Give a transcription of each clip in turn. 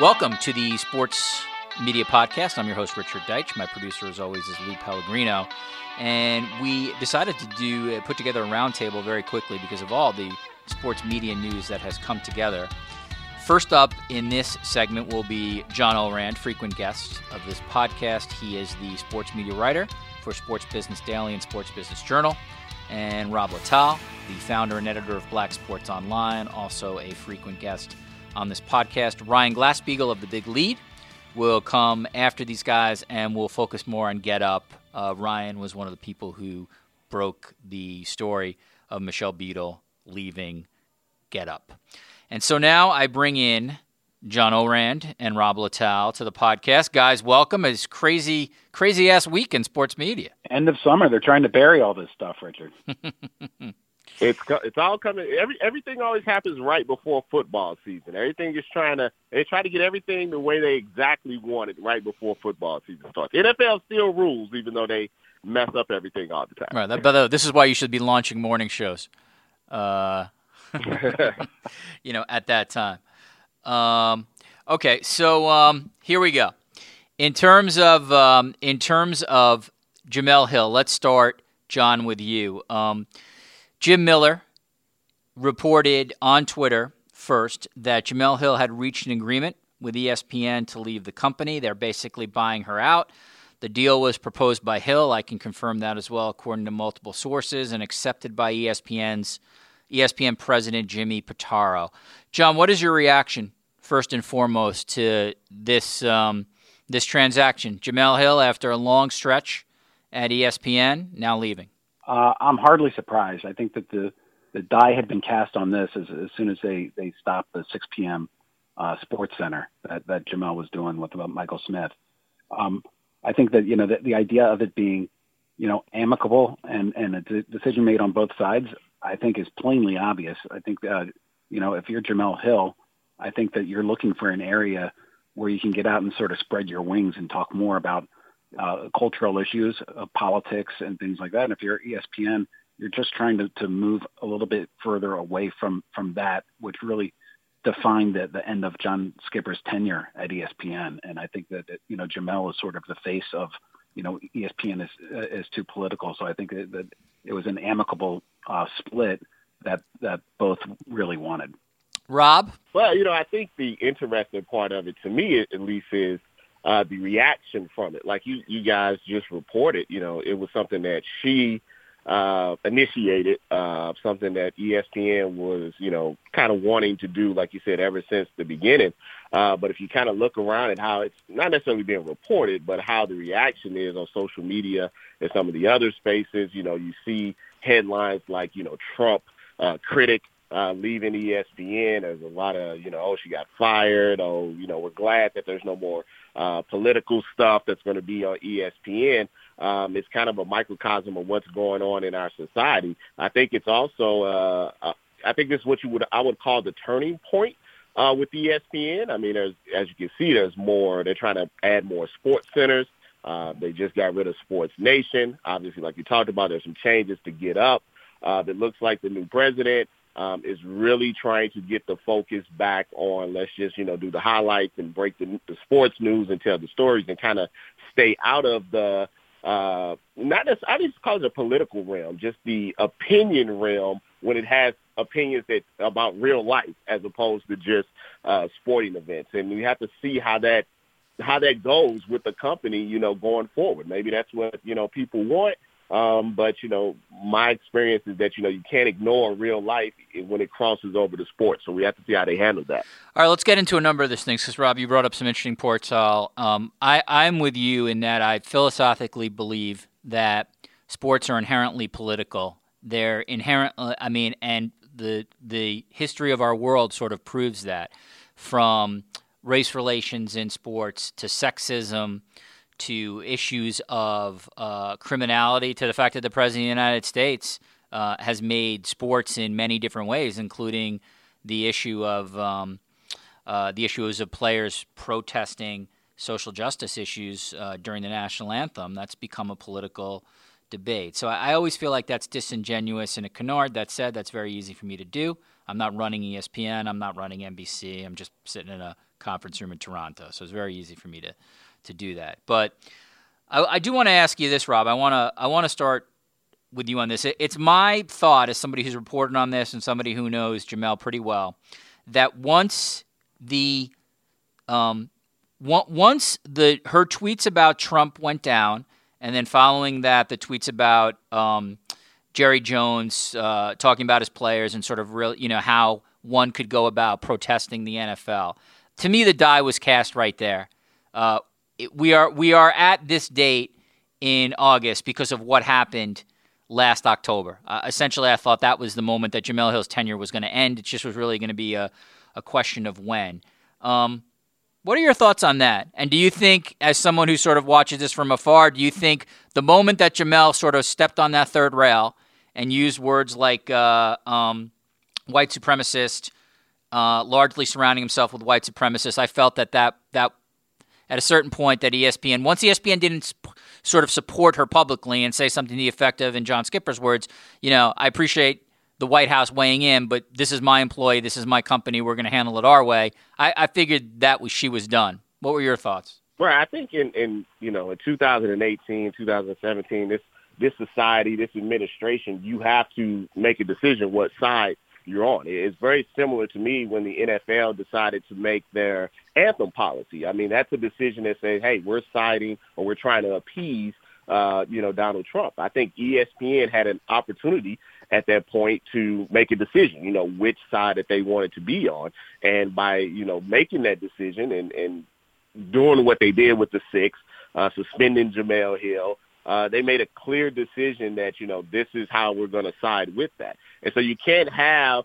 Welcome to the Sports Media Podcast. I'm your host, Richard Deitsch. My producer, as always, is Lou Pellegrino. And we decided to do uh, put together a roundtable very quickly because of all the sports media news that has come together. First up in this segment will be John Ourand, frequent guest of this podcast. He is the sports media writer for Sports Business Daily and Sports Business Journal. And Rob Littal, the founder and editor of Black Sports Online, also a frequent guest on this podcast. Ryan Glasspiegel of The Big Lead will come after these guys and we'll focus more on Get Up. Uh, Ryan was one of the people who broke the story of Michelle Beadle leaving Get Up. And so now I bring in John Ourand and Rob Littal to the podcast. Guys, welcome. It's crazy, crazy ass week in sports media. End of summer. They're trying to bury all this stuff, Richard. It's it's all coming. Every everything always happens right before football season. Everything is trying to they try to get everything the way they exactly want it right before football season starts. NFL still rules, even though they mess up everything all the time. Right. That, but this is why you should be launching morning shows. Uh, you know, at that time. Um, okay, so um, here we go. In terms of um, in terms of Jemele Hill, let's start, John, with you. Um, Jim Miller reported on Twitter first that Jemele Hill had reached an agreement with ESPN to leave the company. They're basically buying her out. The deal was proposed by Hill. I can confirm that as well, according to multiple sources, and accepted by ESPN's ESPN president Jimmy Pitaro. John, what is your reaction first and foremost to this um, this transaction? Jemele Hill, after a long stretch at ESPN, now leaving. Uh, I'm hardly surprised. I think that the the die had been cast on this as, as soon as they they stopped the 6 p.m. Uh, Sports Center that that Jemele was doing with uh, Michael Smith. Um, I think that you know the, the idea of it being you know amicable and and a d- decision made on both sides, I think is plainly obvious. I think uh, you know if you're Jemele Hill, I think that you're looking for an area where you can get out and sort of spread your wings and talk more about uh, cultural issues, uh, politics, and things like that. And if you're ESPN, you're just trying to, to move a little bit further away from from that, which really defined the, the end of John Skipper's tenure at ESPN. And I think that, that you know Jemele is sort of the face of you know ESPN is is too political. So I think that, that it was an amicable uh, split that that both really wanted. Rob, well, you know, I think the interesting part of it, to me at least, is uh, the reaction from it. Like you, you guys just reported, you know, it was something that she uh, initiated, uh, something that ESPN was, you know, kind of wanting to do, like you said, ever since the beginning. Uh, but if you kind of look around at how it's not necessarily being reported, but how the reaction is on social media and some of the other spaces, you know, you see headlines like, you know, Trump uh, critic uh, leaving ESPN. There's a lot of, you know, oh, she got fired. Oh, you know, we're glad that there's no more uh, political stuff that's going to be on ESPN. Um, it's kind of a microcosm of what's going on in our society. I think it's also, uh, uh, I think this is what you would, I would call the turning point. Uh, with ESPN, I mean, there's, as you can see, there's more. They're trying to add more sports centers. Uh, they just got rid of Sports Nation. Obviously, like you talked about, there's some changes to get up. Uh, that looks like the new president um, is really trying to get the focus back on let's just you know do the highlights and break the, the sports news and tell the stories and kind of stay out of the uh, not as I just call it a political realm, just the opinion realm when it has opinions that about real life as opposed to just uh, sporting events, and we have to see how that how that goes with the company, you know, going forward. Maybe that's what you know people want. Um, but you know, my experience is that you know you can't ignore real life when it crosses over to sports. So we have to see how they handle that. All right, let's get into a number of these things because Rob, you brought up some interesting ports. Um, I, I'm with you in that I philosophically believe that sports are inherently political. They're inherent. I mean, and the the history of our world sort of proves that, from race relations in sports to sexism to issues of uh, criminality, to the fact that the President of the United States uh, has made sports in many different ways, including the issue of um, uh, the issues of players protesting social justice issues uh, during the national anthem. That's become a political debate. So I, I, always feel like that's disingenuous and a canard. That said, that's very easy for me to do. I'm not running ESPN. I'm not running NBC. I'm just sitting in a conference room in Toronto. So it's very easy for me to to do that. But I, I do want to ask you this, Rob. I want to I want to start with you on this. It, it's my thought, as somebody who's reported on this and somebody who knows Jemele pretty well, that once the um, once the her tweets about Trump went down, and then following that, the tweets about um, Jerry Jones uh, talking about his players and sort of real, you know, how one could go about protesting the NFL. To me, the die was cast right there. Uh, we are we are at this date in August because of what happened last October. Uh, essentially, I thought that was the moment that Jemele Hill's tenure was going to end. It just was really going to be a, a question of when. Um, what are your thoughts on that? And do you think, as someone who sort of watches this from afar, do you think the moment that Jemele sort of stepped on that third rail and used words like uh, um, white supremacist, uh, largely surrounding himself with white supremacists, I felt that that that at a certain point that ESPN, once ESPN didn't sort of support her publicly and say something to the effect of, in John Skipper's words, you know, I appreciate the White House weighing in, but this is my employee, this is my company, we're going to handle it our way. I, I figured that was she was done. What were your thoughts? Well, I think in, in you know in 2018, 2017, this this society, this administration, you have to make a decision what side you're on. It's very similar to me when the NFL decided to make their anthem policy. I mean, that's a decision that says, hey, we're siding or we're trying to appease, uh, you know, Donald Trump. I think ESPN had an opportunity at that point to make a decision, you know, which side that they wanted to be on. And by, you know, making that decision and, and doing what they did with the six, uh, suspending Jemele Hill, uh, they made a clear decision that, you know, this is how we're going to side with that. And so you can't have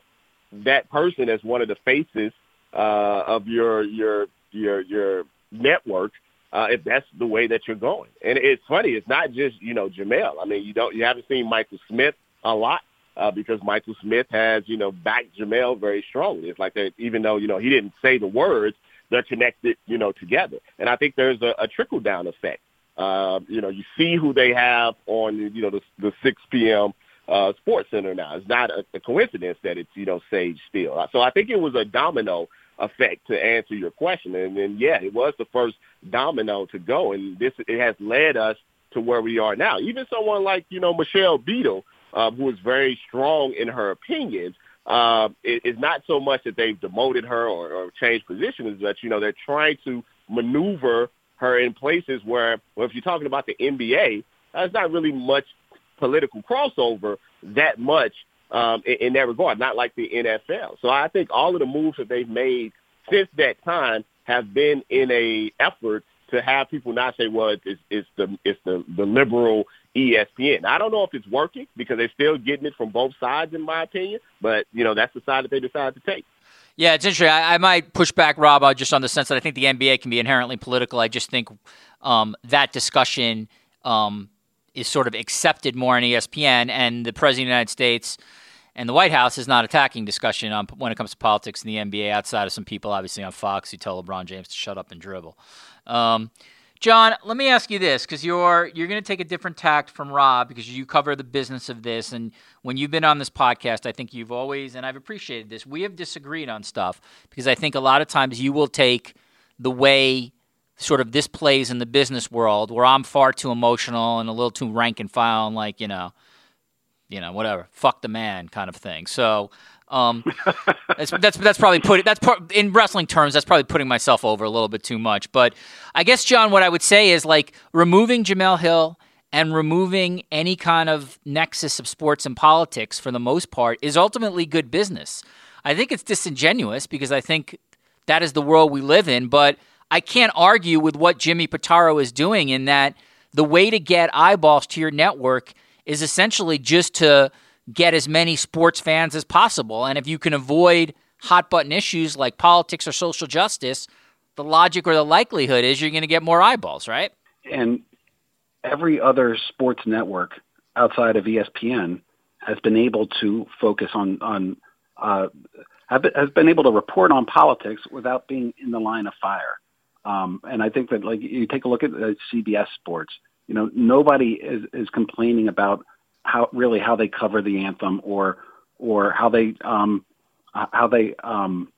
that person as one of the faces uh, of your, your, your, your network uh, if that's the way that you're going. And it's funny, it's not just, you know, Jemele. I mean, you don't, you haven't seen Michael Smith a lot uh, because Michael Smith has, you know, backed Jemele very strongly. It's like that, even though, you know, he didn't say the words, they're connected, you know, together. And I think there's a, a trickle down effect. Uh, you know, you see who they have on, you know, the, the 6 p.m. Uh, Sports Center now. It's not a, a coincidence that it's, you know, Sage Steele. So I think it was a domino effect to answer your question. And then, yeah, it was the first domino to go. And this, it has led us to where we are now. Even someone like, you know, Michelle Beadle, uh, who is very strong in her opinions, uh, it, it's not so much that they've demoted her or, or changed positions, but you know they're trying to maneuver her in places where, well, if you're talking about the NBA, there's not really much political crossover that much um, in, in that regard, not like the NFL. So I think all of the moves that they've made since that time have been in a effort to have people not say, well, it's, it's the it's the the liberal ESPN. I don't know if it's working because they're still getting it from both sides, in my opinion. But you know, that's the side that they decided to take. Yeah, it's interesting. I, I might push back, Rob, uh, just on the sense that I think the NBA can be inherently political. I just think um, that discussion um, is sort of accepted more on ESPN, and the President of the United States and the White House is not attacking discussion on when it comes to politics in the NBA outside of some people, obviously on Fox, who tell LeBron James to shut up and dribble. Um, John, let me ask you this because you're you're going to take a different tact from Rob because you cover the business of this, and when you've been on this podcast, I think you've always and I've appreciated this. We have disagreed on stuff because I think a lot of times you will take the way sort of this plays in the business world where I'm far too emotional and a little too rank and file and like you know, you know whatever, fuck the man kind of thing. So um, that's, that's that's probably put that's part, in wrestling terms. That's probably putting myself over a little bit too much. But I guess John, what I would say is like removing Jemele Hill and removing any kind of nexus of sports and politics for the most part is ultimately good business. I think it's disingenuous because I think that is the world we live in. But I can't argue with what Jimmy Pitaro is doing in that the way to get eyeballs to your network is essentially just to get as many sports fans as possible. And if you can avoid hot button issues like politics or social justice, the logic or the likelihood is you're going to get more eyeballs, right? And every other sports network outside of ESPN has been able to focus on on uh, has been able to report on politics without being in the line of fire. Um, and I think that like you take a look at uh, CBS Sports, you know, nobody is, is complaining about how really how they cover the anthem or or how they um, how they um,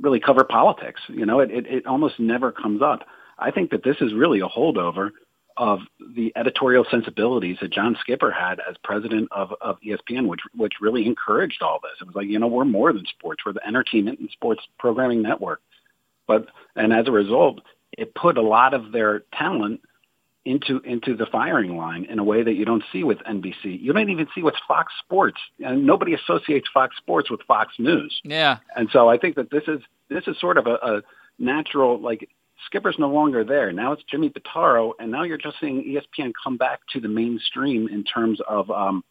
really cover politics. You know, it, it, it almost never comes up. I think that this is really a holdover of the editorial sensibilities that John Skipper had as president of, of ESPN, which which really encouraged all this. It was like, you know, we're more than sports. We're the entertainment and sports programming network. But and as a result, it put a lot of their talent into into the firing line in a way that you don't see with NBC. You don't even see with Fox Sports, and nobody associates Fox Sports with Fox News. Yeah. And so I think that this is this is sort of a, a natural like Skipper's no longer there. Now it's Jimmy Pitaro, and now you're just seeing ESPN come back to the mainstream in terms of um,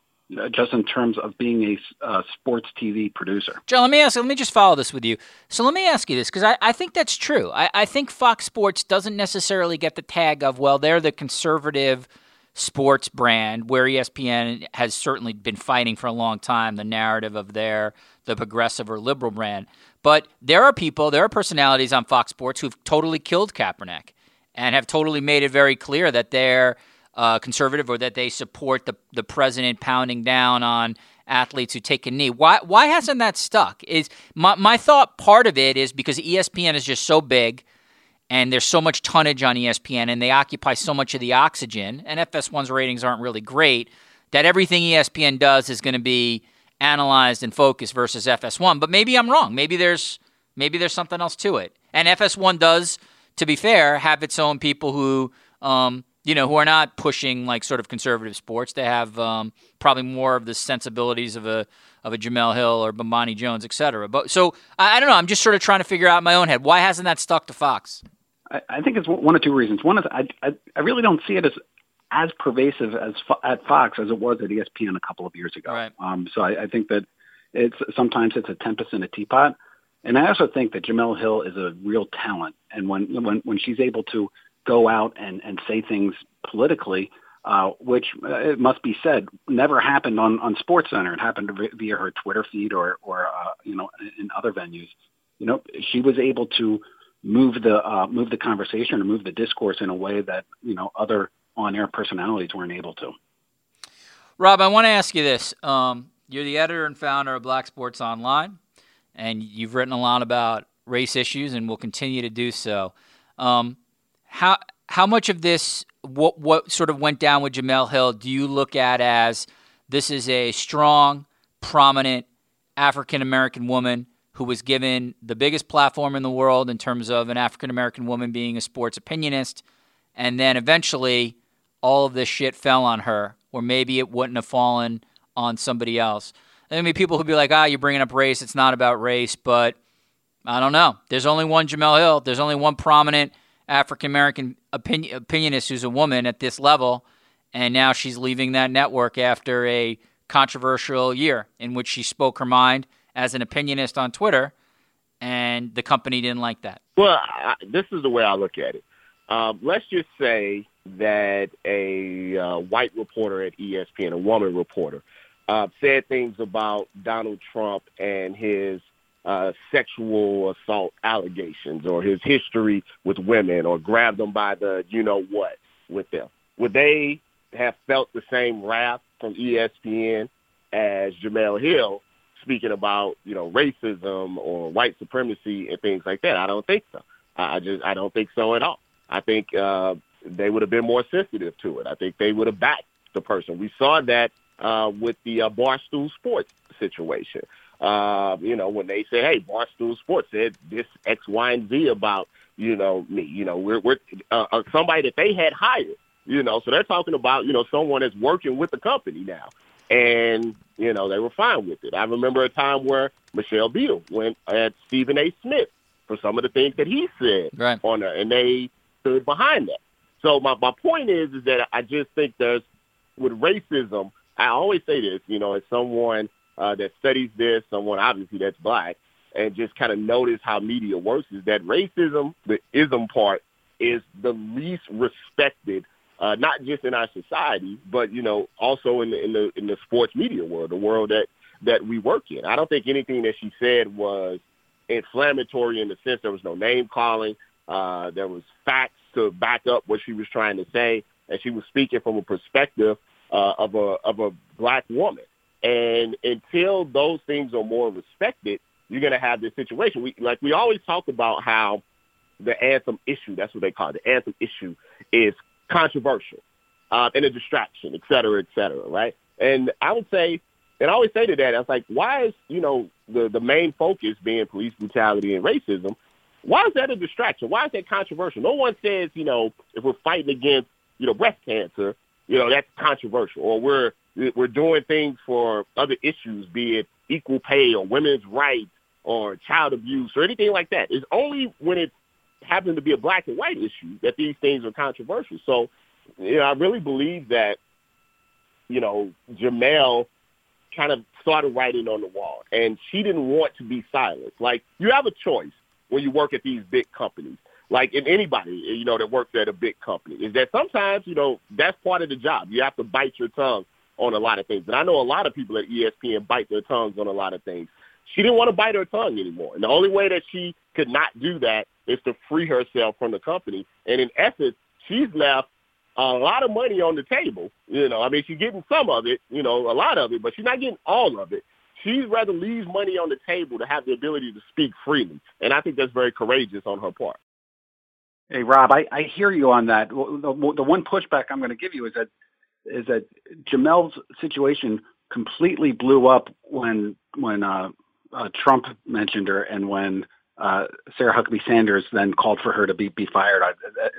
just in terms of being a uh, sports TV producer. Joe, let me ask. Let me just follow this with you. So let me ask you this because I, I think that's true. I, I think Fox Sports doesn't necessarily get the tag of well, they're the conservative sports brand where ESPN has certainly been fighting for a long time the narrative of their the progressive or liberal brand. But there are people, there are personalities on Fox Sports who've totally killed Kaepernick and have totally made it very clear that they're uh, conservative or that they support the the president pounding down on athletes who take a knee. Why why hasn't that stuck? Is my my thought part of it is because ESPN is just so big and there's so much tonnage on ESPN and they occupy so much of the oxygen and FS1's ratings aren't really great that everything ESPN does is going to be analyzed and focused versus FS1. But maybe I'm wrong. Maybe there's maybe there's something else to it. And FS1 does, to be fair, have its own people who um, you know, who are not pushing like sort of conservative sports. They have um, probably more of the sensibilities of a of a Jemele Hill or Bomani Jones, et cetera. But so I, I, don't know. I'm just sort of trying to figure out in my own head why hasn't that stuck to Fox? I, I think it's one of two reasons. One is I, I, I really don't see it as as pervasive as at Fox as it was at ESPN a couple of years ago. Right. Um, so I, I think that it's sometimes it's a tempest in a teapot, and I also think that Jemele Hill is a real talent, and when when when she's able to go out and, and say things politically, uh, which uh, it must be said never happened on, on Sports Center. It happened via her Twitter feed or, or uh, you know, in other venues. You know, she was able to move the uh, move the conversation or move the discourse in a way that you know other on-air personalities weren't able to. Rob, I want to ask you this: um, You're the editor and founder of Black Sports Online, and you've written a lot about race issues, and will continue to do so. Um, how how much of this what what sort of went down with Jemele Hill do you look at as this is a strong, prominent African American woman who was given the biggest platform in the world in terms of an African American woman being a sports opinionist, and then eventually all of this shit fell on her, or maybe it wouldn't have fallen on somebody else. I mean, people who'd be like, "Ah, you're bringing up race. It's not about race," but I don't know. There's only one Jemele Hill. There's only one prominent African American opinion, opinionist who's a woman at this level, and now she's leaving that network after a controversial year in which she spoke her mind as an opinionist on Twitter, and the company didn't like that. Well, I, this is the way I look at it. Um, let's just say that a uh, white reporter at ESPN, a woman reporter, uh, said things about Donald Trump and his uh, sexual assault allegations or his history with women or grabbed them by the you know what with them. Would they have felt the same wrath from ESPN as Jemele Hill speaking about, you know, racism or white supremacy and things like that? I don't think so. I just I don't think so at all. I think uh, they would have been more sensitive to it. I think they would have backed the person. We saw that uh, with the uh, Barstool Sports situation. Uh, you know, when they say, "Hey, Barstool Sports said this X, Y, and Z about you know me," you know, we're we're uh, uh, somebody that they had hired. You know, so they're talking about you know someone that's working with the company now, and you know they were fine with it. I remember a time where Michelle Beadle went at Stephen A. Smith for some of the things that he said right. on her, and they stood behind that. So my my point is is that I just think there's with racism. I always say this, you know, as someone uh, that studies this, someone obviously that's black, and just kind of notice how media works is that racism, the ism part, is the least respected, uh, not just in our society, but you know also in the in the in the sports media world, the world that that we work in. I don't think anything that she said was inflammatory in the sense there was no name calling. Uh, there was facts to back up what she was trying to say, and she was speaking from a perspective uh, of a of a black woman. And until those things are more respected, you're going to have this situation. We like we always talk about how the anthem issue, that's what they call it, the anthem issue is controversial uh, and a distraction, et cetera, et cetera, right? And I would say, and I always say to that, I was like, why is, you know, the, the main focus being police brutality and racism? Why is that a distraction? Why is that controversial? No one says, you know, if we're fighting against, you know, breast cancer, you know, that's controversial, or we're we're doing things for other issues, be it equal pay or women's rights or child abuse or anything like that. It's only when it happens to be a black and white issue that these things are controversial. So, you know, I really believe that, you know, Jemele kind of started writing on the wall, and she didn't want to be silenced. Like, you have a choice when you work at these big companies like in anybody, you know, that works at a big company, is that sometimes, you know, that's part of the job. You have to bite your tongue on a lot of things. And I know a lot of people at ESPN bite their tongues on a lot of things. She didn't want to bite her tongue anymore. And the only way that she could not do that is to free herself from the company. And in essence, she's left a lot of money on the table. You know, I mean, she's getting some of it, you know, a lot of it, but she's not getting all of it. She's rather leaves money on the table to have the ability to speak freely. And I think that's very courageous on her part. Hey, Rob, I, I hear you on that. The, the one pushback I'm going to give you is that is that Jemele's situation completely blew up when when uh, uh, Trump mentioned her and when uh, Sarah Huckabee Sanders then called for her to be be fired at,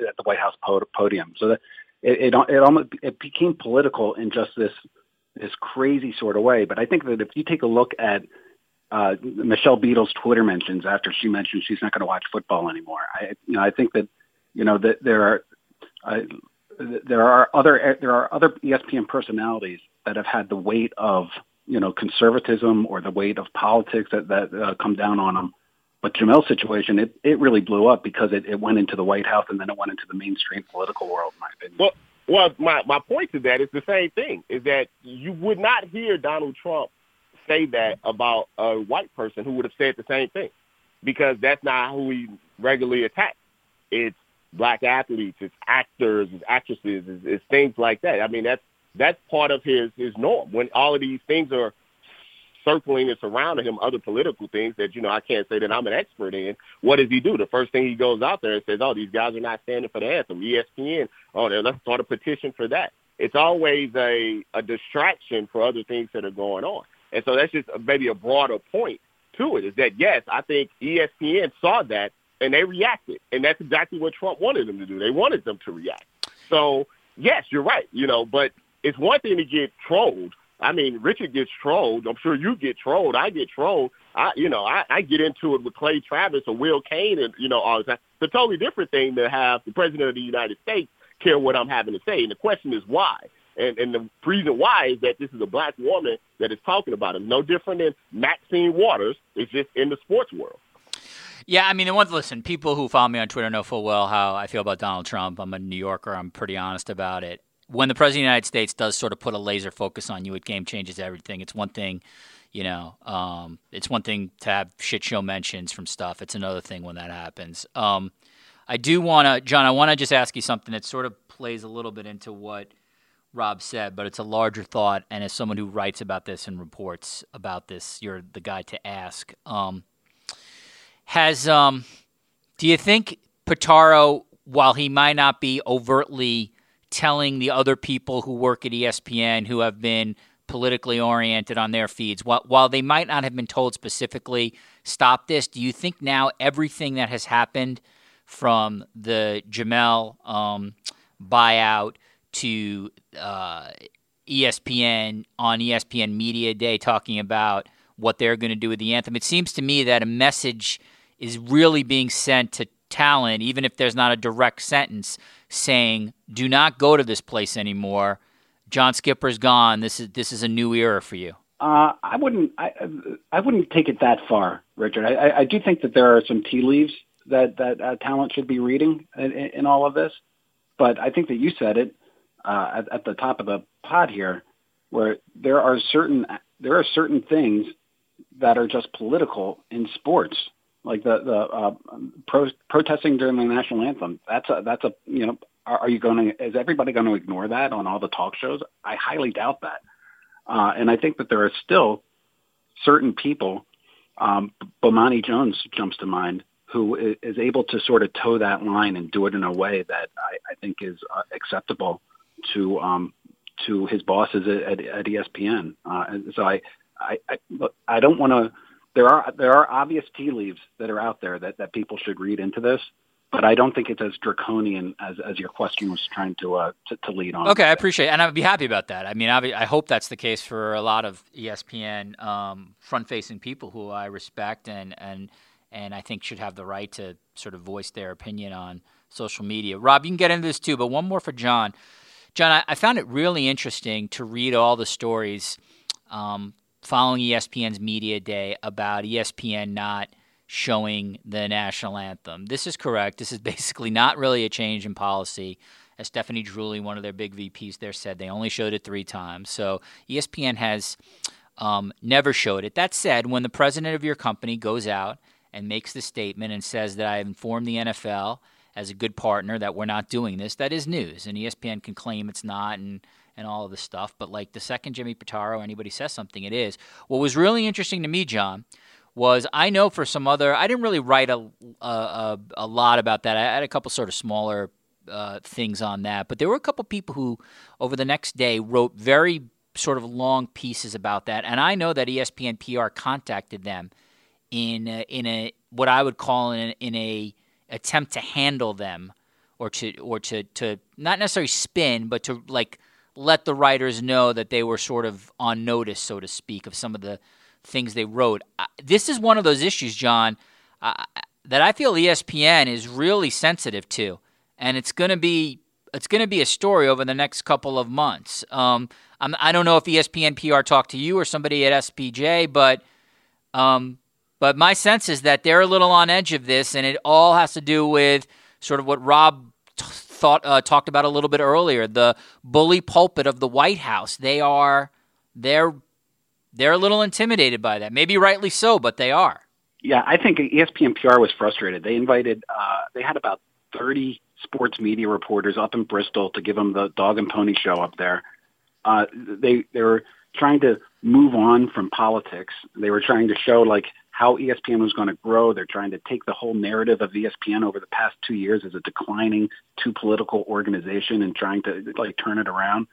at the White House podium. So that it, it it almost it became political in just this this crazy sort of way. But I think that if you take a look at uh, Michelle Beadle's Twitter mentions after she mentioned she's not going to watch football anymore, I you know I think that you know that there are uh, there are other there are other ESPN personalities that have had the weight of you know conservatism or the weight of politics that that uh, come down on them. But Jemele's situation, it, it really blew up because it, it went into the White House and then it went into the mainstream political world. In my opinion. Well, well, my my point to that is the same thing: is that you would not hear Donald Trump say that about a white person who would have said the same thing, because that's not who he regularly attacks. It's black athletes, it's actors, it's actresses, it's, it's things like that. I mean, that's that's part of his his norm. When all of these things are circling and surrounding him, other political things that you know I can't say that I'm an expert in. What does he do? The first thing he goes out there and says, "Oh, these guys are not standing for the anthem." ESPN, oh, let's start a petition for that. It's always a a distraction for other things that are going on, and so that's just maybe a broader point to it. Is that yes, I think ESPN saw that and they reacted, and that's exactly what Trump wanted them to do. They wanted them to react. So yes, you're right. You know, but it's one thing to get trolled. I mean, Richard gets trolled. I'm sure you get trolled. I get trolled. I, you know, I, I get into it with Clay Travis or Will Cain, and you know, all the time. It's a totally different thing to have the president of the United States care what I'm having to say. And the question is why. And, and the reason why is that this is a black woman that is talking about him. No different than Maxine Waters. It's just in the sports world. Yeah, I mean, the one listen, people who follow me on Twitter know full well how I feel about Donald Trump. I'm a New Yorker. I'm pretty honest about it. When the president of the United States does sort of put a laser focus on you, it game changes everything. It's one thing, you know, um, it's one thing to have shit show mentions from stuff. It's another thing when that happens. Um, I do want to, John. I want to just ask you something that sort of plays a little bit into what Rob said, but it's a larger thought. And as someone who writes about this and reports about this, you're the guy to ask. Um, has um, do you think Pitaro, while he might not be overtly telling the other people who work at ESPN who have been politically oriented on their feeds, while, while they might not have been told specifically, stop this, do you think now everything that has happened from the Jemele um, buyout to uh, ESPN on ESPN Media Day talking about what they're going to do with the anthem, it seems to me that a message is really being sent to talent, even if there's not a direct sentence saying, "Do not go to this place anymore." John Skipper's gone. This is this is a new era for you. Uh, I wouldn't. I, I wouldn't take it that far, Richard. I, I do think that there are some tea leaves that that uh, talent should be reading in, in, all of this. But I think that you said it uh, at, at the top of the pod here, where there are certain there are certain things that are just political in sports like the the uh, pro- protesting during the national anthem. That's a that's a you know are, are you going to is everybody going to ignore that on all the talk shows? I highly doubt that, uh, and I think that there are still certain people Um, Bomani Jones jumps to mind, who is able to sort of toe that line and do it in a way that I, I think is uh, acceptable to um, to his bosses at, at ESPN. Uh, and so I I I, I don't want to. There are there are obvious tea leaves that are out there that, that people should read into this but I don't think it's as draconian as, as your question was trying to, uh, to, to lead on. Okay, I appreciate, it. and I'd be happy about that. I mean, I, hope that's the case for a lot of ESPN um, front-facing people who I respect and and and I think should have the right to sort of voice their opinion on social media. Rob, you can get into this too, but one more for John. John, I, I found it really interesting to read all the stories um, following ESPN's media day about ESPN not showing the national anthem. This is correct. This is basically not really a change in policy. As Stephanie Druley, one of their big VPs there, said, they only showed it three times. So ESPN has um, never showed it. That said, when the president of your company goes out and makes the statement and says that I have informed the NFL as a good partner that we're not doing this, that is news. And ESPN can claim it's not and and all of this stuff. But like the second Jimmy Pitaro, anybody says something, it is. What was really interesting to me, John, was I know for some other I didn't really write a a, a lot about that. I had a couple sort of smaller uh, things on that, but there were a couple people who over the next day wrote very sort of long pieces about that, and I know that ESPN PR contacted them in a, in a what I would call in, in a attempt to handle them or to or to to not necessarily spin, but to like let the writers know that they were sort of on notice, so to speak, of some of the things they wrote. This is one of those issues, John, uh, that I feel ESPN is really sensitive to, and it's going to be it's going to be a story over the next couple of months. Um, I'm, I do not know if ESPN PR talked to you or somebody at SBJ, but um, but my sense is that they're a little on edge of this, and it all has to do with sort of what Rob t- thought uh, talked about a little bit earlier, the bully pulpit of the White House. They are they're they're a little intimidated by that. Maybe rightly so, but they are. Yeah, I think ESPN PR was frustrated. They invited, uh, they had about 30 sports media reporters up in Bristol to give them the dog and pony show up there. Uh, they they were trying to move on from politics. They were trying to show like how ESPN was going to grow. They're trying to take the whole narrative of ESPN over the past two years as a declining, too political organization and trying to like turn it around.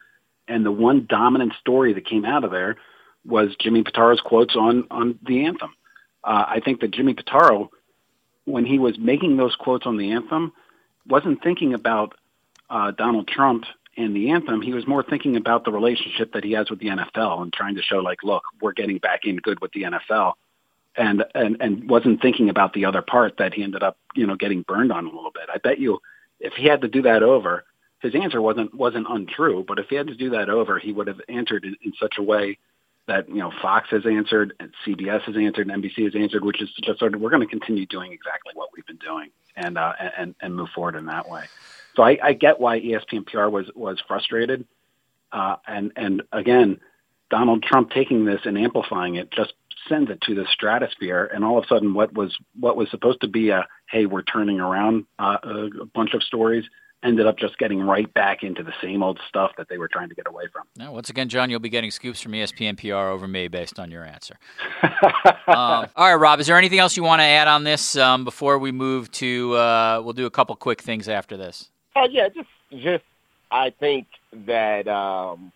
And the one dominant story that came out of there was Jimmy Pitaro's quotes on on the anthem. Uh, I think that Jimmy Pitaro, when he was making those quotes on the anthem, wasn't thinking about uh, Donald Trump and the anthem. He was more thinking about the relationship that he has with the NFL and trying to show, like, look, we're getting back in good with the NFL, and and and wasn't thinking about the other part that he ended up, you know, getting burned on a little bit. I bet you, if he had to do that over, his answer wasn't wasn't untrue, but if he had to do that over, he would have answered in, in such a way that you know Fox has answered, and CBS has answered, and NBC has answered, which is just sort of we're going to continue doing exactly what we've been doing and uh, and and move forward in that way. So I, I get why ESPN PR was was frustrated, uh, and and again, Donald Trump taking this and amplifying it just sends it to the stratosphere, and all of a sudden, what was what was supposed to be a hey, we're turning around uh, a bunch of stories ended up just getting right back into the same old stuff that they were trying to get away from. Now, once again, John, you'll be getting scoops from ESPN PR over me based on your answer. um, all right, Rob, is there anything else you want to add on this um, before we move to? Uh, we'll do a couple quick things after this. Uh, yeah, just just I think that um,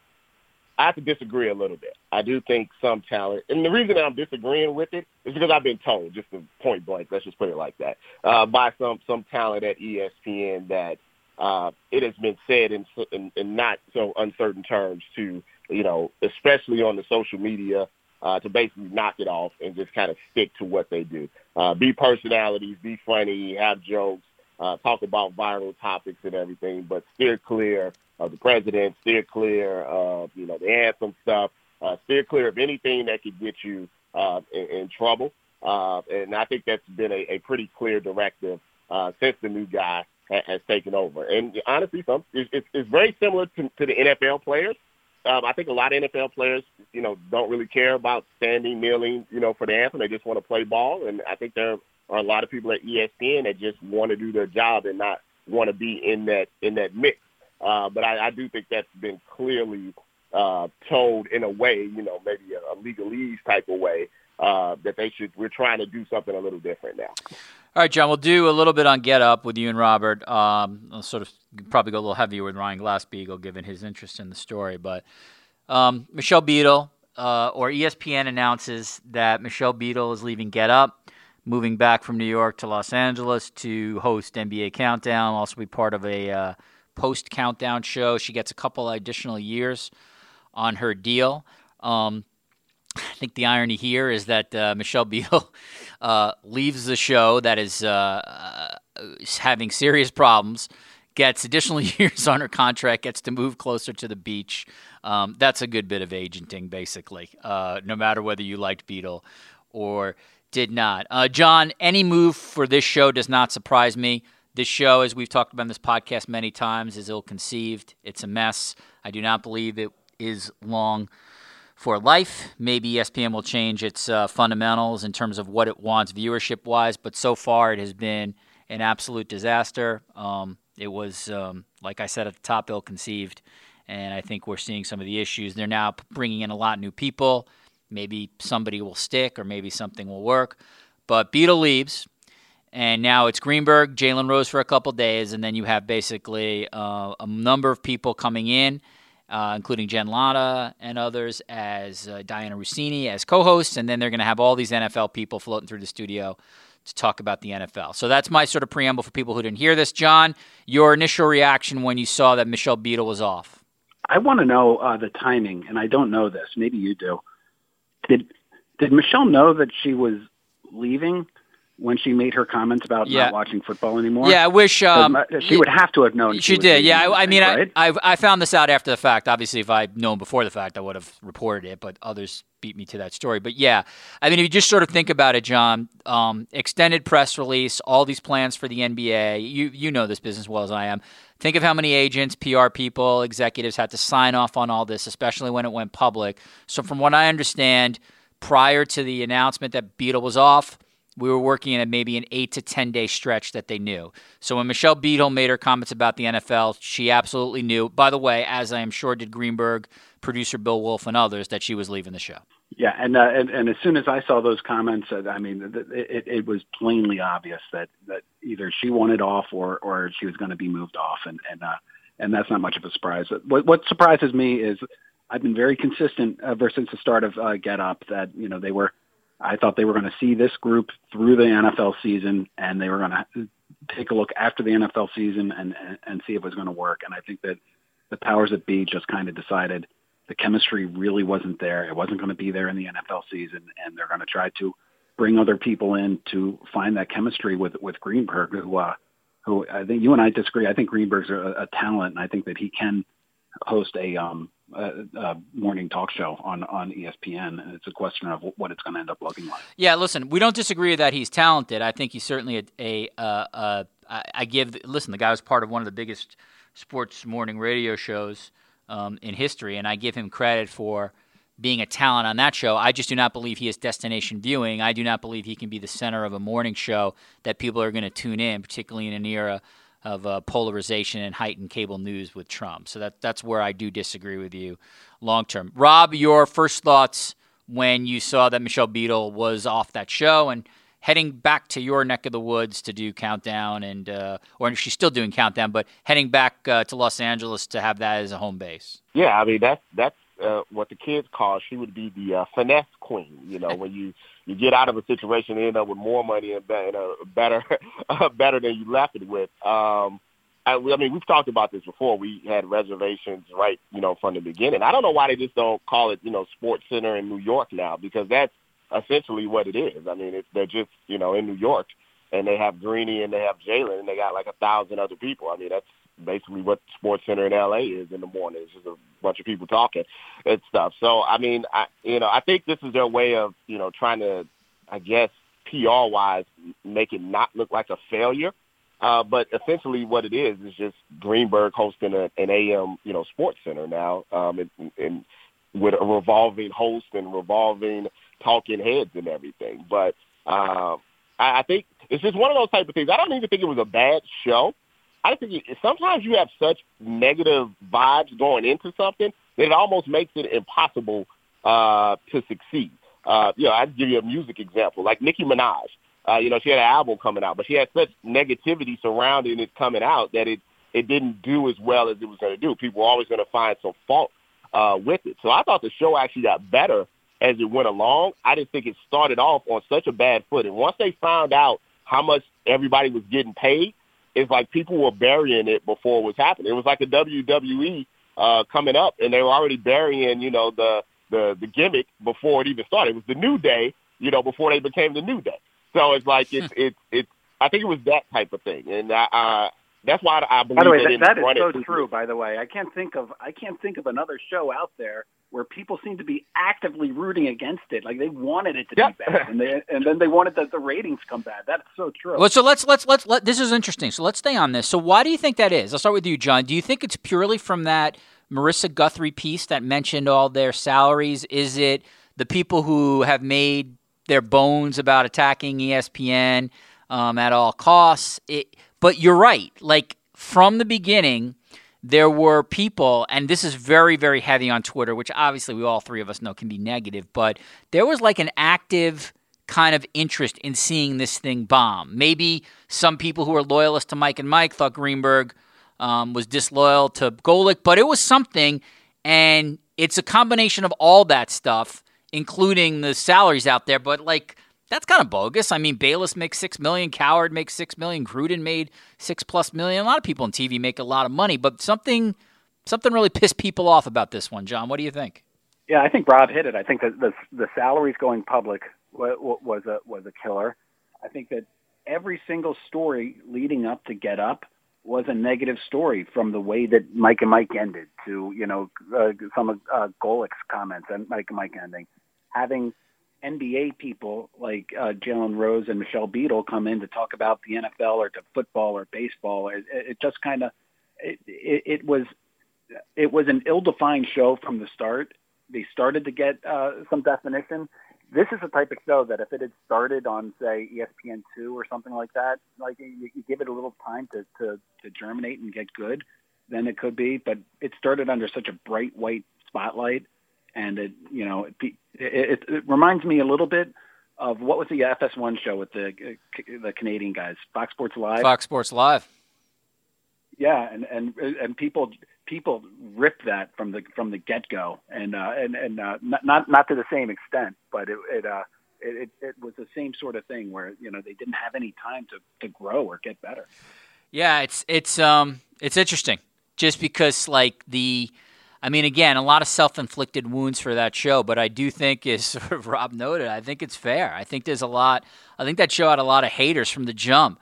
I have to disagree a little bit. I do think some talent, and the reason I'm disagreeing with it is because I've been told, just to point blank, let's just put it like that, uh, by some some talent at ESPN that uh, it has been said in, in, in not so uncertain terms to, you know, especially on the social media, uh, to basically knock it off and just kind of stick to what they do. Uh, be personalities, be funny, have jokes, uh, talk about viral topics and everything, but steer clear of the president, steer clear of, you know, the anthem stuff, uh, steer clear of anything that could get you uh, in, in trouble. Uh, and I think that's been a, a pretty clear directive uh, since the new guy has taken over. And honestly, some it's, it's very similar to, to the NFL players. Um, I think a lot of NFL players, you know, don't really care about standing, kneeling, you know, for the anthem. They just want to play ball. And I think there are a lot of people at ESPN that just want to do their job and not want to be in that in that mix. Uh, but I, I do think that's been clearly uh, told in a way, you know, maybe a, a legalese type of way uh, that they should. We're trying to do something a little different now. All right, John. We'll do a little bit on Get Up with you and Robert. Um, I'll sort of probably go a little heavier with Ryan Glasspiegel given his interest in the story. But um, Michelle Beadle uh, or ESPN announces that Michelle Beadle is leaving Get Up, moving back from New York to Los Angeles to host NBA Countdown, also be part of a uh, post Countdown show. She gets a couple additional years on her deal. Um, I think the irony here is that uh, Michelle Beadle uh, leaves the show that is, uh, is having serious problems, gets additional years on her contract, gets to move closer to the beach. Um, that's a good bit of agenting, basically, uh, no matter whether you liked Beadle or did not. Uh, John, any move for this show does not surprise me. This show, as we've talked about in this podcast many times, is ill conceived. It's a mess. I do not believe it is long for life. Maybe ESPN will change its uh, fundamentals in terms of what it wants viewership wise, but so far it has been an absolute disaster. Um, it was, um, like I said at the top, ill conceived, and I think we're seeing some of the issues. They're now bringing in a lot of new people. Maybe somebody will stick, or maybe something will work. But Beadle leaves, and now it's Greenberg, Jalen Rose for a couple days, and then you have basically uh, a number of people coming in uh, including Jen Lada and others as uh, Dianna Russini as co-hosts, and then they're going to have all these NFL people floating through the studio to talk about the NFL. So that's my sort of preamble for people who didn't hear this. John, your initial reaction when you saw that Michelle Beadle was off? I want to know uh, the timing, and I don't know this. Maybe you do. Did did Michelle know that she was leaving? When she made her comments about yeah. not watching football anymore? Yeah, I wish um, she would have to have known. She, she did. Yeah, I, I mean, right? I, I, I found this out after the fact. Obviously, if I'd known before the fact, I would have reported it. But others beat me to that story. But yeah, I mean, if you just sort of think about it, John, um, extended press release, all these plans for the NBA. You you know this business well as I am. Think of how many agents, PR people, executives had to sign off on all this, especially when it went public. So, from what I understand, prior to the announcement that Beadle was off we were working in a, maybe an eight to 10 day stretch that they knew. So when Michelle Beadle made her comments about the NFL, she absolutely knew, by the way, as I am sure did Greenberg, producer Bill Wolff, and others, that she was leaving the show. Yeah, and uh, and, and as soon as I saw those comments, uh, I mean, it, it was plainly obvious that, that either she wanted off or, or she was going to be moved off, and and uh, and that's not much of a surprise. What what surprises me is I've been very consistent ever since the start of uh, Get Up that you know they were I thought they were going to see this group through the NFL season, and they were going to take a look after the NFL season and and, see if it was going to work. And I think that the powers that be just kind of decided the chemistry really wasn't there. It wasn't going to be there in the NFL season, and they're going to try to bring other people in to find that chemistry with with Greenberg, who uh, who I think you and I disagree. I think Greenberg's a, a talent, and I think that he can host a um a, a, morning talk show on on ESPN, and it's a question of what it's going to end up looking like. Yeah, listen, we don't disagree that he's talented. I think he's certainly a. a, uh, a, a I give listen. The guy was part of one of the biggest sports morning radio shows um, in history, and I give him credit for being a talent on that show. I just do not believe he is destination viewing. I do not believe he can be the center of a morning show that people are going to tune in, particularly in an era of uh, polarization and heightened cable news with Trump. So that that's where I do disagree with you long term. Rob, your first thoughts when you saw that Michelle Beadle was off that show and heading back to your neck of the woods to do countdown and uh, or she's still doing countdown, but heading back uh, to Los Angeles to have that as a home base. Yeah, I mean that's that's uh, what the kids call she would be the uh, finesse queen. You know, when you you get out of a situation and end up with more money and, be, better better than you left it with. Um, I, I mean, we've talked about this before. We had reservations right, you know, from the beginning. I don't know why they just don't call it, you know, Sports Center in New York now because that's essentially what it is. I mean, it's, they're just, you know, in New York and they have Greeny and they have Jalen and they got like a thousand other people. I mean, that's basically what Sports Center in LA is in the morning. It's just a bunch of people talking and stuff. So I mean, I you know, I think this is their way of you know trying to, I guess, PR wise, make it not look like a failure. Uh, but essentially, what it is is just Greenberg hosting a, an AM, you know, Sports Center now, um, and, and with a revolving host and revolving talking heads and everything. But um, I, I think it's just one of those type of things. I don't even think it was a bad show. I think sometimes you have such negative vibes going into something that it almost makes it impossible uh, to succeed. uh, you know, I'd give you a music example, like Nicki Minaj. Uh, you know, she had an album coming out, but she had such negativity surrounding it coming out that it it didn't do as well as it was going to do. People were always going to find some fault uh, with it. So I thought the show actually got better as it went along. I didn't think it started off on such a bad foot. And once they found out how much everybody was getting paid, it's like people were burying it before it was happening. It was like a WWE uh, coming up, and they were already burying, you know, the the the gimmick before it even started. It was the New Day, you know, before they became the New Day. So it's like it's it's it's. I think it was that type of thing, and I, I that's why I believe. By the way, that, that, that is so true. By the way, I can't think of I can't think of another show out there where people seem to be actively rooting against it. Like they wanted it to yep. be bad, and they and then they wanted that the ratings come bad. That's so true. Well, so let's let's let's let this is interesting. So let's stay on this. So why do you think that is? I'll start with you, John. Do you think it's purely from that Marisa Guthrie piece that mentioned all their salaries? Is it the people who have made their bones about attacking ESPN um, at all costs? It, but you're right. Like from the beginning, there were people, and this is very, very heavy on Twitter, which obviously we all three of us know can be negative, but there was like an active kind of interest in seeing this thing bomb. Maybe some people who are loyalists to Mike and Mike thought Greenberg um, was disloyal to Golic, but it was something, and it's a combination of all that stuff, including the salaries out there. But like that's kind of bogus. I mean, Bayless makes six million, Cowherd makes six million, Gruden made six plus million. A lot of people on TV make a lot of money, but something something really pissed people off about this one. John, what do you think? Yeah, I think Rob hit it. I think that the the salaries going public was a was a killer. I think that every single story leading up to Get Up was a negative story from the way that Mike and Mike ended to you know uh, some of uh, Golic's comments and Mike and Mike ending, having NBA people like uh, Jalen Rose and Michelle Beadle come in to talk about the NFL or to football or baseball. It, it just kind of it, it, it was it was an ill-defined show from the start. They started to get uh, some definition. This is the type of show that if it had started on say ESPN two or something like that, like you, you give it a little time to, to to germinate and get good, then it could be. But it started under such a bright white spotlight and it you know it, it, it reminds me a little bit of what was the FS1 show with the the Canadian guys, Fox Sports Live. Fox Sports Live. Yeah, and and and people people ripped that from the from the get go, and uh, and and uh, not not to the same extent, but it it, uh, it it was the same sort of thing where you know they didn't have any time to to grow or get better. Yeah, it's it's um it's interesting just because like the I mean, again, a lot of self inflicted wounds for that show, but I do think, as sort of Rob noted, I think it's fair. I think there's a lot, I think that show had a lot of haters from the jump.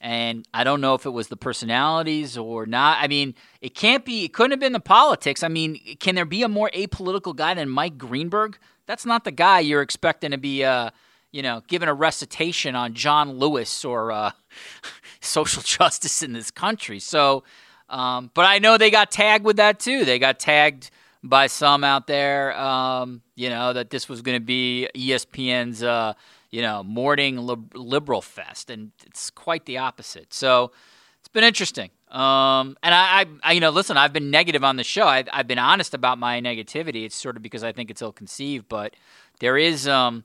And I don't know if it was the personalities or not. I mean, it can't be, it couldn't have been the politics. I mean, can there be a more apolitical guy than Mike Greenberg? That's not the guy you're expecting to be, uh, you know, giving a recitation on John Lewis or uh, social justice in this country. So, um, but I know they got tagged with that too. They got tagged by some out there, um, you know, that this was going to be ESPN's, uh, you know, morning liberal fest, and it's quite the opposite. So it's been interesting. Um, and I, I, you know, listen, I've been negative on the show. I, have been honest about my negativity. It's sort of because I think it's ill-conceived, but there is, um,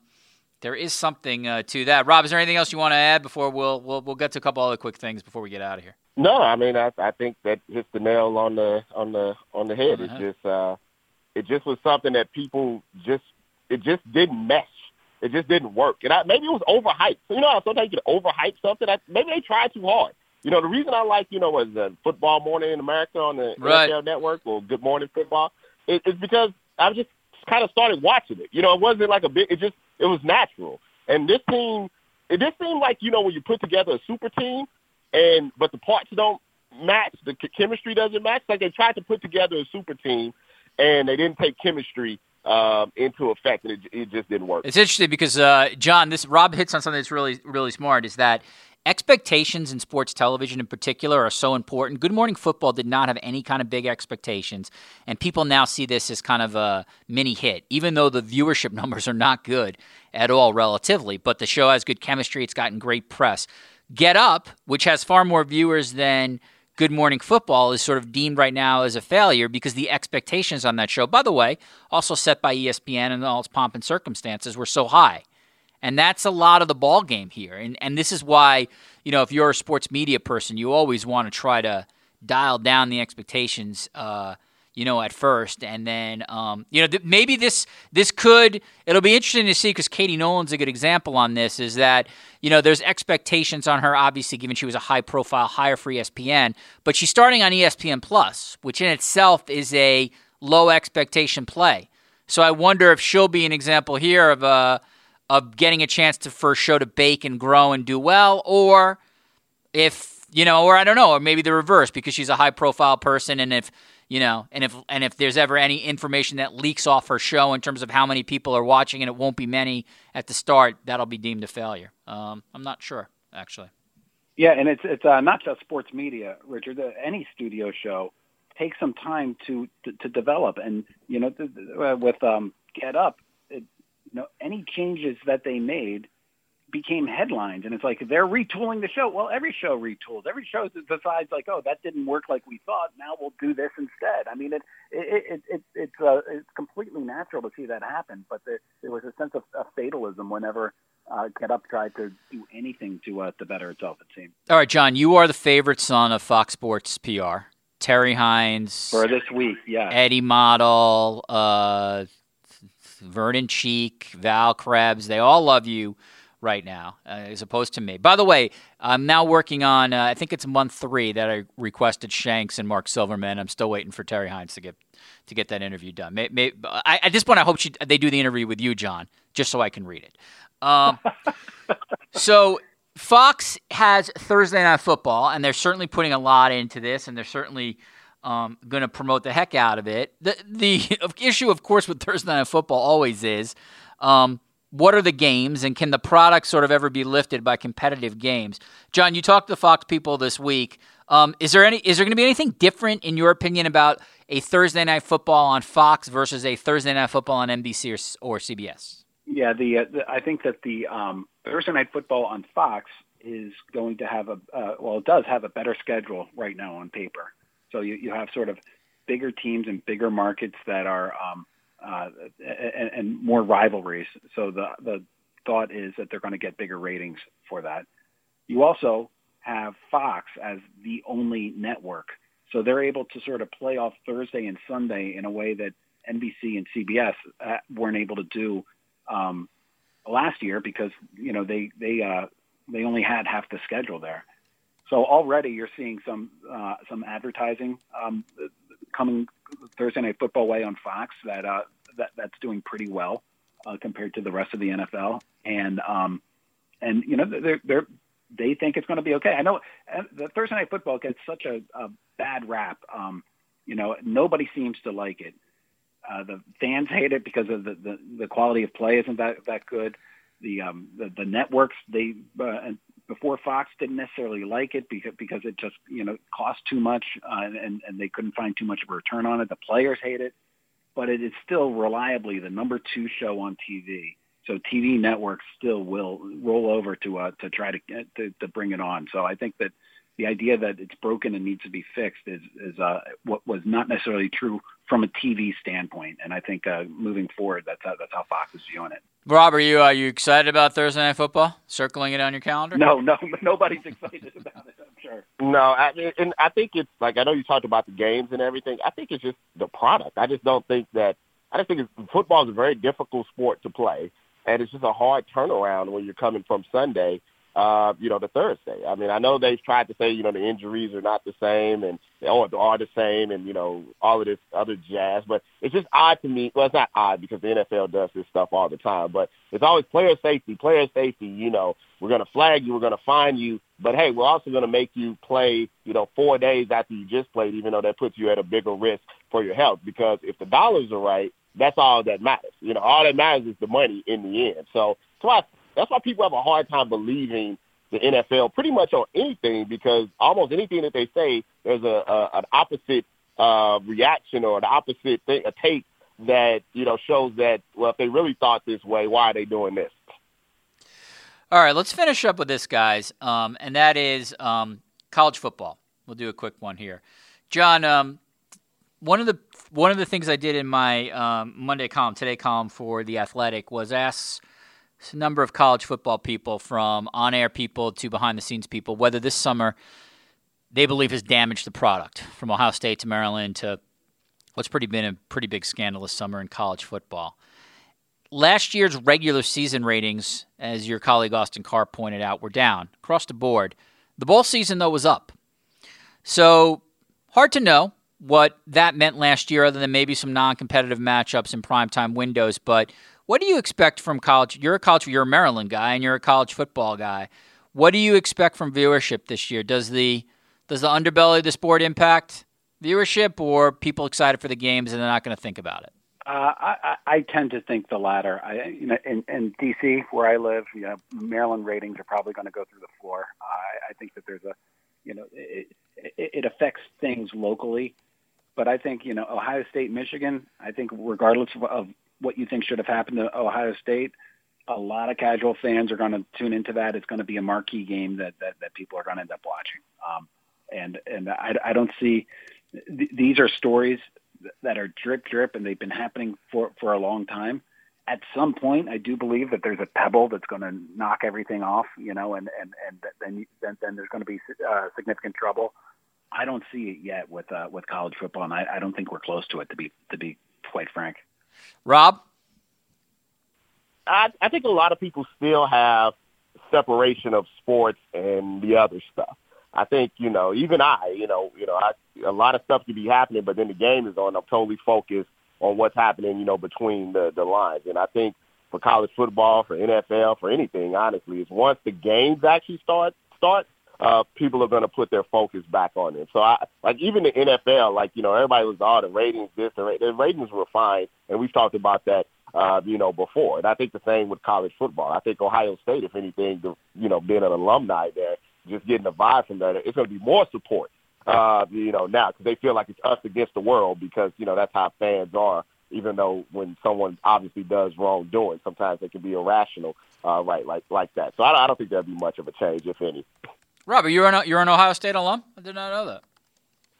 there is something uh, to that. Rob, is there anything else you want to add before we'll, we'll we'll get to a couple other quick things before we get out of here? No, I mean I I think that hits the nail on the on the on the head. Uh-huh. It just uh it just was something that people just it just didn't mesh. It just didn't work. And I maybe it was overhyped. So, you know, sometimes you can overhype something. I, maybe they tried too hard. You know, the reason I like, you know, was the football morning in America on the right. NFL network or Good Morning Football. It, it's because I just kind of started watching it. You know, it wasn't like a big it just it was natural. And this team it just seemed like, you know, when you put together a super team and but the parts don't match. The chemistry doesn't match. Like they tried to put together a super team, and they didn't take chemistry um, into effect, and it, it, just didn't work. It's interesting because uh, John, this Rob hits on something that's really really smart. Is that expectations in sports television in particular are so important. Good Morning Football did not have any kind of big expectations, and people now see this as kind of a mini hit, even though the viewership numbers are not good at all relatively. But the show has good chemistry. It's gotten great press. Get Up, which has far more viewers than Good Morning Football is sort of deemed right now as a failure because the expectations on that show, by the way, also set by ESPN and all its pomp and circumstances, were so high. And that's a lot of the ball game here. And and this is why, you know, if you're a sports media person, you always want to try to dial down the expectations uh, you know, at first, and then um, you know th- maybe this this could it'll be interesting to see because Katie Nolan's a good example on this. Is that you know there's expectations on her obviously given she was a high profile hire for ESPN, but she's starting on ESPN Plus, which in itself is a low expectation play. So I wonder if she'll be an example here of uh, of getting a chance to first show to bake and grow and do well, or if you know, or I don't know, or maybe the reverse because she's a high profile person, and if you know, and if and if there's ever any information that leaks off her show in terms of how many people are watching, and it won't be many at the start, that'll be deemed a failure. Um, I'm not sure actually. Yeah, and it's it's uh, not just sports media, Richard. Uh, any studio show takes some time to to, to develop, and you know, th- th- uh, with um, Get Up, it, you know, any changes that they made became headlines and it's like they're retooling the show well every show retools every show decides like oh that didn't work like we thought now we'll do this instead i mean it it, it, it it's uh, it's completely natural to see that happen but there, there was a sense of, of fatalism whenever uh, Get Up tried to do anything to uh, to better itself. It seemed. All right, John, you are the favorite son of Fox Sports PR. Terry Hines for this week, yeah. Eddie Motl, uh, Vernon Cheek, Val Krebs, they all love you right now, uh, as opposed to me. By the way, I'm now working on. Uh, I think it's month three that I requested Shanks and Mark Silverman. I'm still waiting for Terry Hines to get to get that interview done. May, may, I, at this point, I hope she, they do the interview with you, John, just so I can read it. Um, so Fox has Thursday Night Football, and they're certainly putting a lot into this, and they're certainly. Um, going to promote the heck out of it. The the issue, of course, with Thursday Night Football always is um, what are the games and can the product sort of ever be lifted by competitive games? John, you talked to the Fox people this week. Um, is there any? Is there going to be anything different in your opinion about a Thursday night football on Fox versus a Thursday night football on NBC or, or CBS? Yeah, the, uh, the, I think that the um, Thursday night football on Fox is going to have a uh, well, it does have a better schedule right now on paper. So you you have sort of bigger teams and bigger markets that are um, uh, and, and more rivalries. So the the thought is that they're going to get bigger ratings for that. You also have Fox as the only network, so they're able to sort of play off Thursday and Sunday in a way that NBC and CBS uh, weren't able to do um, last year because you know they they uh, they only had half the schedule there. So already you're seeing some uh, some advertising um, coming Thursday Night Football way on Fox that uh, that that's doing pretty well uh, compared to the rest of the NFL, and um, and you know they're they're they think it's going to be okay. I know the Thursday Night Football gets such a, a bad rap. Um, you know, nobody seems to like it. Uh, the fans hate it because of the, the the quality of play isn't that that good. The um the, the networks they uh, before Fox didn't necessarily like it because because it just you know cost too much uh, and and they couldn't find too much of a return on it. The players hate it, but it is still reliably the number two show on TV. So TV networks still will roll over to uh, to try to, to to bring it on. So I think that the idea that it's broken and needs to be fixed is is uh, what was not necessarily true from a TV standpoint. And I think uh, moving forward, that's how, that's how Fox is viewing it. Rob, are you are you excited about Thursday Night Football? Circling it on your calendar? No, no, nobody's excited about it. I'm sure. No, I, and I think it's like I know you talked about the games and everything. I think it's just the product. I just don't think that. I just think it's, football is a very difficult sport to play, and it's just a hard turnaround when you're coming from Sunday uh, you know, the Thursday. I mean, I know they've tried to say, you know, the injuries are not the same and or are the same and, you know, all of this other jazz, but it's just odd to me. Well, it's not odd because the NFL does this stuff all the time, but it's always player safety, player safety, you know, we're going to flag you, we're going to fine you, but hey, we're also going to make you play, you know, four days after you just played, even though that puts you at a bigger risk for your health because if the dollars are right, that's all that matters. You know, all that matters is the money in the end. So that's why that's why people have a hard time believing the NFL pretty much on anything because almost anything that they say, there's a, a an opposite uh, reaction or an opposite thing, a take that you know shows that well, if they really thought this way, why are they doing this? All right, let's finish up with this, guys, um, and that is um, college football. We'll do a quick one here, John. Um, one of the one of the things I did in my um, Monday column, today column for the Athletic, was ask a number of college football people, from on-air people to behind-the-scenes people, whether this summer they believe has damaged the product, from Ohio State to Maryland to what's pretty been a pretty big scandalous summer in college football. Last year's regular season ratings, as your colleague Austin Karp pointed out, were down across the board. The bowl season, though, was up. So hard to know what that meant last year, other than maybe some non-competitive matchups in primetime windows. But what do you expect from college? You're a college, you're a Maryland guy, and you're a college football guy. What do you expect from viewership this year? Does the does the underbelly of the sport impact viewership, or people excited for the games and they're not going to think about it? Uh, I, I tend to think the latter. I, you know, in, in DC, where I live, you know, Maryland ratings are probably going to go through the floor. I, I think that there's a, you know, it, it, it affects things locally, but I think you know Ohio State, Michigan. I think regardless of, of what you think should have happened to Ohio State, a lot of casual fans are going to tune into that. It's going to be a marquee game that that, that people are going to end up watching. Um, and and I, I don't see th- these are stories that are drip drip and they've been happening for for a long time at some point i do believe that there's a pebble that's going to knock everything off you know and and and then then, then there's going to be uh, significant trouble i don't see it yet with uh, with college football and I, I don't think we're close to it to be to be quite frank rob i i think a lot of people still have separation of sports and the other stuff I think, you know, even I, you know, you know, I, a lot of stuff could be happening, but then the game is on. I'm totally focused on what's happening, you know, between the, the lines. And I think for college football, for NFL, for anything, honestly, is once the games actually start, start, uh, people are going to put their focus back on it. So I, like even the NFL, like, you know, everybody was, all oh, the ratings, this, the, the ratings were fine. And we've talked about that, uh, you know, before. And I think the same with college football. I think Ohio State, if anything, the, you know, being an alumni there, just getting the vibe from that. It's going to be more support, uh, you know, now because they feel like it's us against the world because you know that's how fans are. Even though when someone obviously does wrongdoing, sometimes they can be irrational, uh, right, like like that. So I, I don't think there'll be much of a change, if any. Robert, you're an you're an Ohio State alum. I did not know that.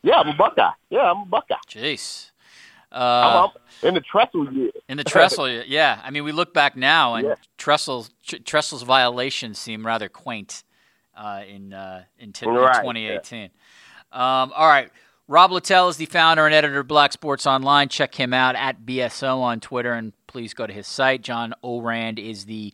Yeah, I'm a Buckeye. Yeah, I'm a Buckeye. Jeez. Uh, I'm up in the Tressel year. In the Tressel year, yeah. I mean, we look back now, and yeah. Tressel's Tressel's violations seem rather quaint uh, in uh, in, t- right, 2018. Yeah. Um, all right. Rob Littal is the founder and editor of Black Sports Online. Check him out at BSO on Twitter and please go to his site. John Ourand is the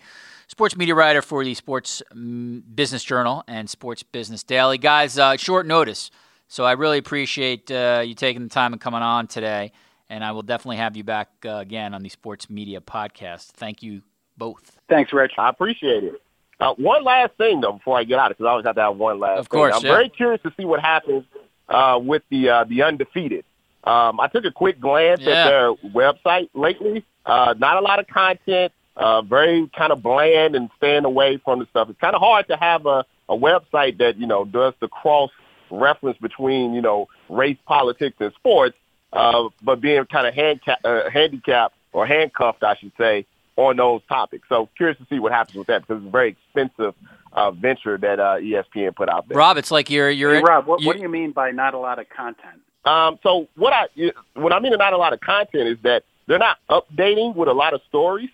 sports media writer for the Sports mm, Business Journal and Sports Business Daily. Guys, uh, short notice. So I really appreciate uh, you taking the time and coming on today. And I will definitely have you back uh, again on the Sports Media Podcast. Thank you both. Thanks, Rich. I appreciate it. Uh, one last thing though, before I get out, of it, because I always have to have one last. Of course, thing. I'm yeah. very curious to see what happens uh, with the uh, the undefeated. Um, I took a quick glance yeah. at their website lately. Uh, not a lot of content. Uh, very kind of bland and staying away from the stuff. It's kind of hard to have a, a website that you know does the cross reference between you know race, politics, and sports, uh, but being kind of handca- uh, handicapped or handcuffed, I should say, on those topics. So curious to see what happens with that because it's a very expensive uh, venture that uh, ESPN put out there. Rob, it's like you're you're. Hey, Rob, what, what do you mean by not a lot of content? Um, so what I what I mean by not a lot of content is that they're not updating with a lot of stories.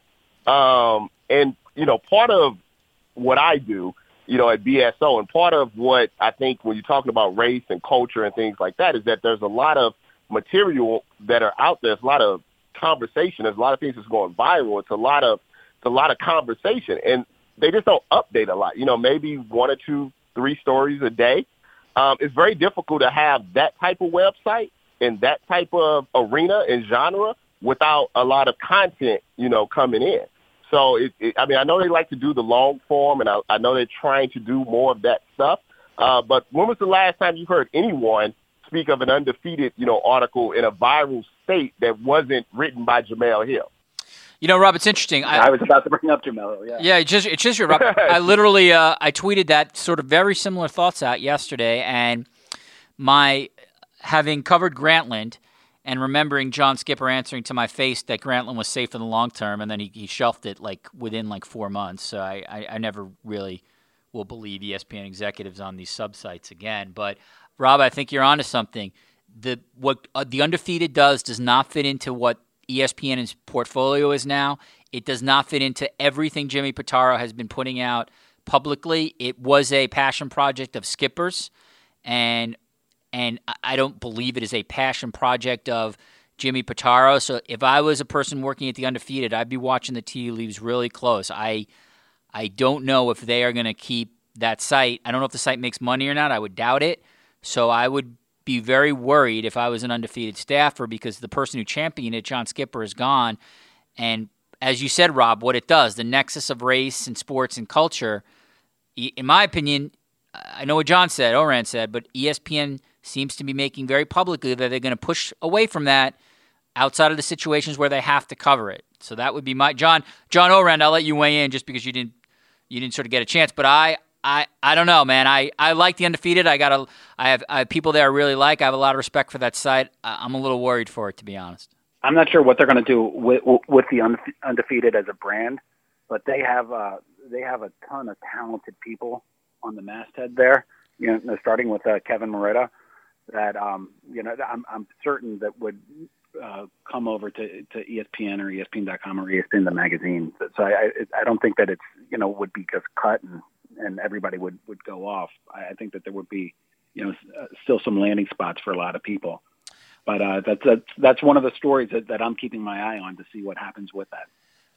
Um, and you know, part of what I do, you know, at BSO, and part of what I think when you're talking about race and culture and things like that is that there's a lot of material that are out there. There's a lot of conversation. There's a lot of things that's going viral. It's a lot of it's a lot of conversation, and they just don't update a lot. You know, maybe one or two, three stories a day. Um, it's very difficult to have that type of website and that type of arena and genre without a lot of content, you know, coming in. So, it, it, I mean, I know they like to do the long form, and I, I know they're trying to do more of that stuff. Uh, but when was the last time you heard anyone speak of an undefeated, you know, article in a viral state that wasn't written by Jemele Hill. You know, Rob, it's interesting. I, I was about to bring up Jemele. Yeah, yeah, it's just it's just Rob. I literally uh, I tweeted that sort of very similar thoughts out yesterday, and my having covered Grantland and remembering John Skipper answering to my face that Grantland was safe in the long term, and then he, he shelved it like within like four months. So I, I, I never really will believe ESPN executives on these sub sites again. But Rob, I think you're onto something. The what uh, the undefeated does does not fit into what ESPN's portfolio is now. It does not fit into everything Jimmy Pitaro has been putting out publicly. It was a passion project of Skipper's, and and I don't believe it is a passion project of Jimmy Pitaro. So if I was a person working at the undefeated, I'd be watching the tea leaves really close. I I don't know if they are going to keep that site. I don't know if the site makes money or not. I would doubt it. So I would be very worried if I was an undefeated staffer because the person who championed it, John Skipper, is gone. And as you said, Rob, what it does, the nexus of race and sports and culture, in my opinion, I know what John said, Ourand said, but ESPN seems to be making very publicly that they're going to push away from that outside of the situations where they have to cover it. So that would be my John John Ourand. I'll let you weigh in just because you didn't you didn't sort of get a chance. But I I, I don't know, man. I, I like the undefeated. I got a I have, I have people there I really like. I have a lot of respect for that site. I'm a little worried for it, to be honest. I'm not sure what they're going to do with with the undefeated as a brand, but they have uh, they have a ton of talented people on the masthead there. You know, starting with uh, Kevin Merida, that um, you know I'm I'm certain that would uh, come over to, to ESPN or ESPN.com or ESPN the magazine. So I, I don't think that it's you know would be just cut and and everybody would would go off. I, think that there would be you know uh, still some landing spots for a lot of people. But uh, that's that's that's one of the stories that, that I'm keeping my eye on to see what happens with that.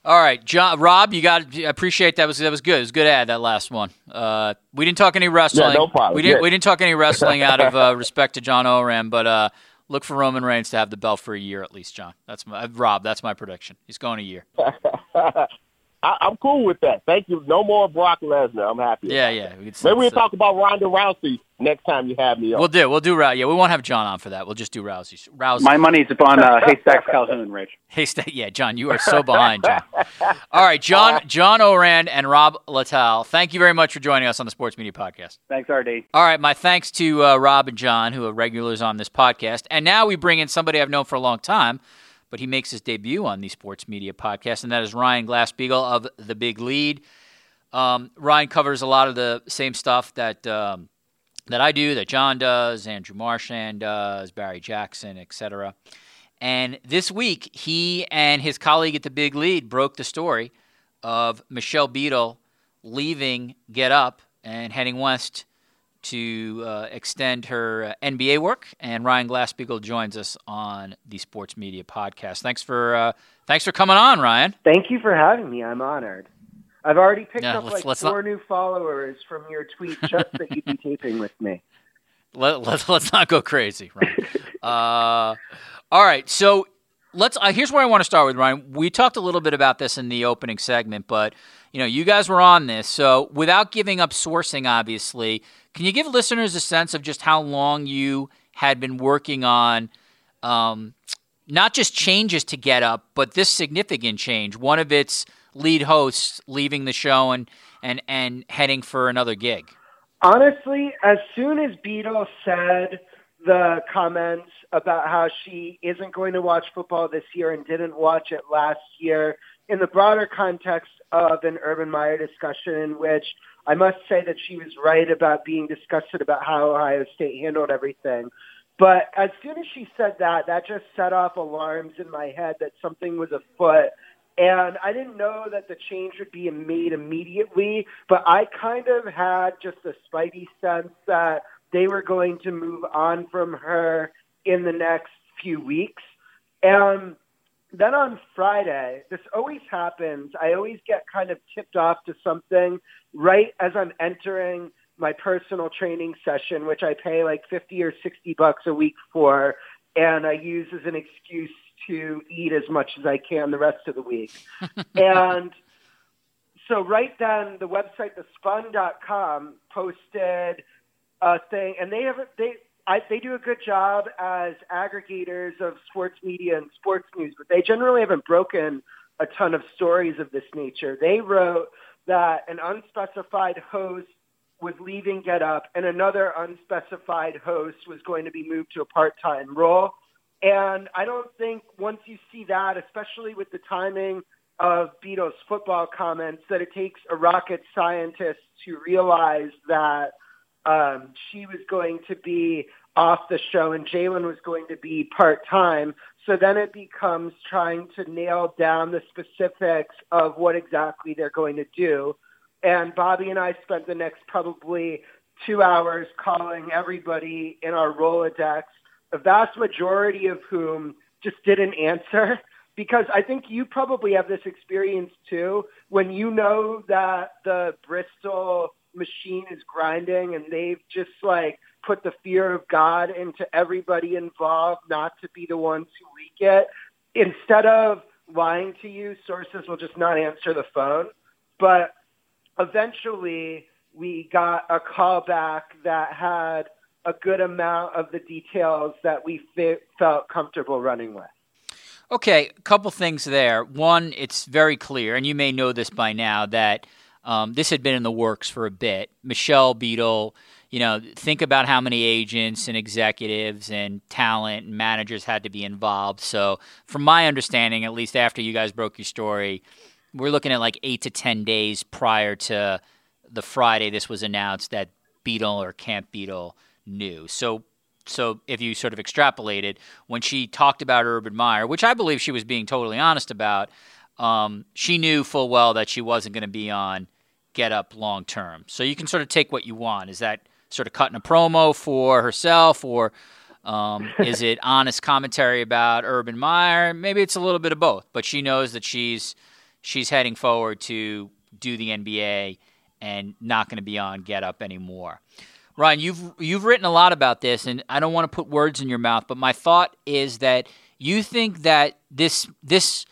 All right, John, Rob, you got. I appreciate that was that was good. It was good ad that last one. Uh, we didn't talk any wrestling. Yeah, no problem. We didn't yeah. we didn't talk any wrestling out of uh, respect to John Ourand, but uh, look for Roman Reigns to have the belt for a year at least, John. That's my, Rob. That's my prediction. He's going a year. I, am cool with that. Thank you. No more Brock Lesnar. I'm happy. Yeah, yeah. We Maybe we'll talk about Ronda Rousey next time you have me on. We'll do. We'll do Rousey. Yeah, we won't have John on for that. We'll just do Rousey. Rousey. My money's upon uh, Haystacks Calhoun, Rich. Haystack. Yeah, John, you are so behind, John. All right, John, John Ourand and Rob Littal. Thank you very much for joining us on the Sports Media Podcast. Thanks, RD. All right, my thanks to uh, Rob and John, who are regulars on this podcast, and now we bring in somebody I've known for a long time but he makes his debut on the Sports Media Podcast, and that is Ryan Glasspiegel of The Big Lead. Um, Ryan covers a lot of the same stuff that um, that I do, that John does, Andrew Marchand does, Barry Jackson, etc. And this week, he and his colleague at The Big Lead broke the story of Michelle Beadle leaving Get Up and heading west to uh, extend her uh, NBA work, and Ryan Glasspiegel joins us on the Sports Media Podcast. Thanks for uh, thanks for coming on, Ryan. Thank you for having me. I'm honored. I've already picked yeah, up let's, like let's four not... new followers from your tweet just that you'd be taping with me. Let, let, let's not go crazy, Ryan. uh, all right, so let's. Uh, here's where I want to start with Ryan. We talked a little bit about this in the opening segment, but you know, you guys were on this, so without giving up sourcing, obviously can you give listeners a sense of just how long you had been working on um, not just changes to Get Up, but this significant change? One of its lead hosts leaving the show and and and heading for another gig. Honestly, as soon as Beadle said the comments about how she isn't going to watch football this year and didn't watch it last year, in the broader context of an Urban Meyer discussion in which I must say that she was right about being disgusted about how Ohio State handled everything. But as soon as she said that, that just set off alarms in my head that something was afoot. And I didn't know that the change would be made immediately, but I kind of had just a spidey sense that they were going to move on from her in the next few weeks. And then on Friday, this always happens. I always get kind of tipped off to something right as I'm entering my personal training session, which I pay like 50 or 60 bucks a week for, and I use as an excuse to eat as much as I can the rest of the week. and so right then the website thespun.com posted a thing and they have they I, they do a good job as aggregators of sports media and sports news, but they generally haven't broken a ton of stories of this nature. They wrote that an unspecified host was leaving Get Up and another unspecified host was going to be moved to a part-time role. And I don't think once you see that, especially with the timing of Beadle's football comments that it takes a rocket scientist to realize that um, she was going to be off the show and Jalen was going to be part time. So then it becomes trying to nail down the specifics of what exactly they're going to do. And Bobby and I spent the next probably two hours calling everybody in our Rolodex, the vast majority of whom just didn't answer. Because I think you probably have this experience too, when you know that the Bristol machine is grinding and they've just like put the fear of God into everybody involved not to be the ones who leak it. Instead of lying to you, sources will just not answer the phone. But eventually, we got a call back that had a good amount of the details that we felt comfortable running with. Okay, a couple things there. One, it's very clear, and you may know this by now, that um, this had been in the works for a bit. Michelle Beadle, you know, think about how many agents and executives and talent and managers had to be involved. So, from my understanding, at least after you guys broke your story, we're looking at like eight to 10 days prior to the Friday this was announced that Beadle or Camp Beadle knew. So, so if you sort of extrapolated when she talked about Urban Meyer, which I believe she was being totally honest about, um, she knew full well that she wasn't going to be on Get Up long term. So you can sort of take what you want. Is that sort of cutting a promo for herself, or um, is it honest commentary about Urban Meyer? Maybe it's a little bit of both. But she knows that she's she's heading forward to do the NBA and not going to be on Get Up anymore. Ryan, you've you've written a lot about this, and I don't want to put words in your mouth, but my thought is that you think that this this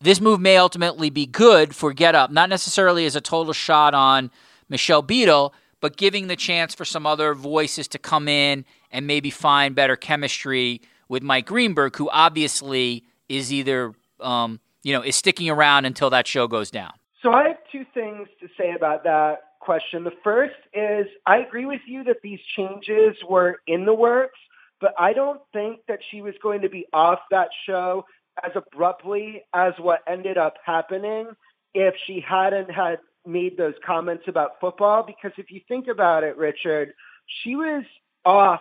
this move may ultimately be good for Get Up, not necessarily as a total shot on Michelle Beadle, but giving the chance for some other voices to come in and maybe find better chemistry with Mike Greenberg, who obviously is either um, you know is sticking around until that show goes down. So I have two things to say about that question. The first is I agree with you that these changes were in the works, but I don't think that she was going to be off that show as abruptly as what ended up happening if she hadn't had made those comments about football. Because if you think about it, Richard, she was off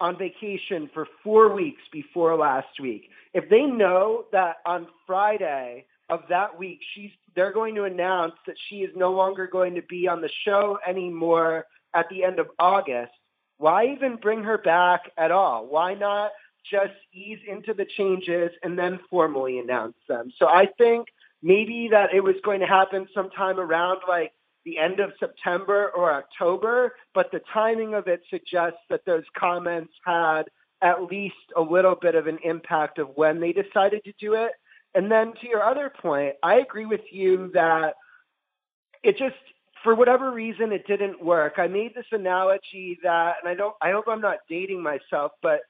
on vacation for four weeks before last week. If they know that on Friday of that week, she's they're going to announce that she is no longer going to be on the show anymore at the end of August. Why even bring her back at all? Why not just ease into the changes and then formally announce them? So I think maybe that it was going to happen sometime around like the end of September or October, but the timing of it suggests that those comments had at least a little bit of an impact of when they decided to do it. And then to your other point, I agree with you that it just for whatever reason it didn't work. I made this analogy that and I don't I hope I'm not dating myself, but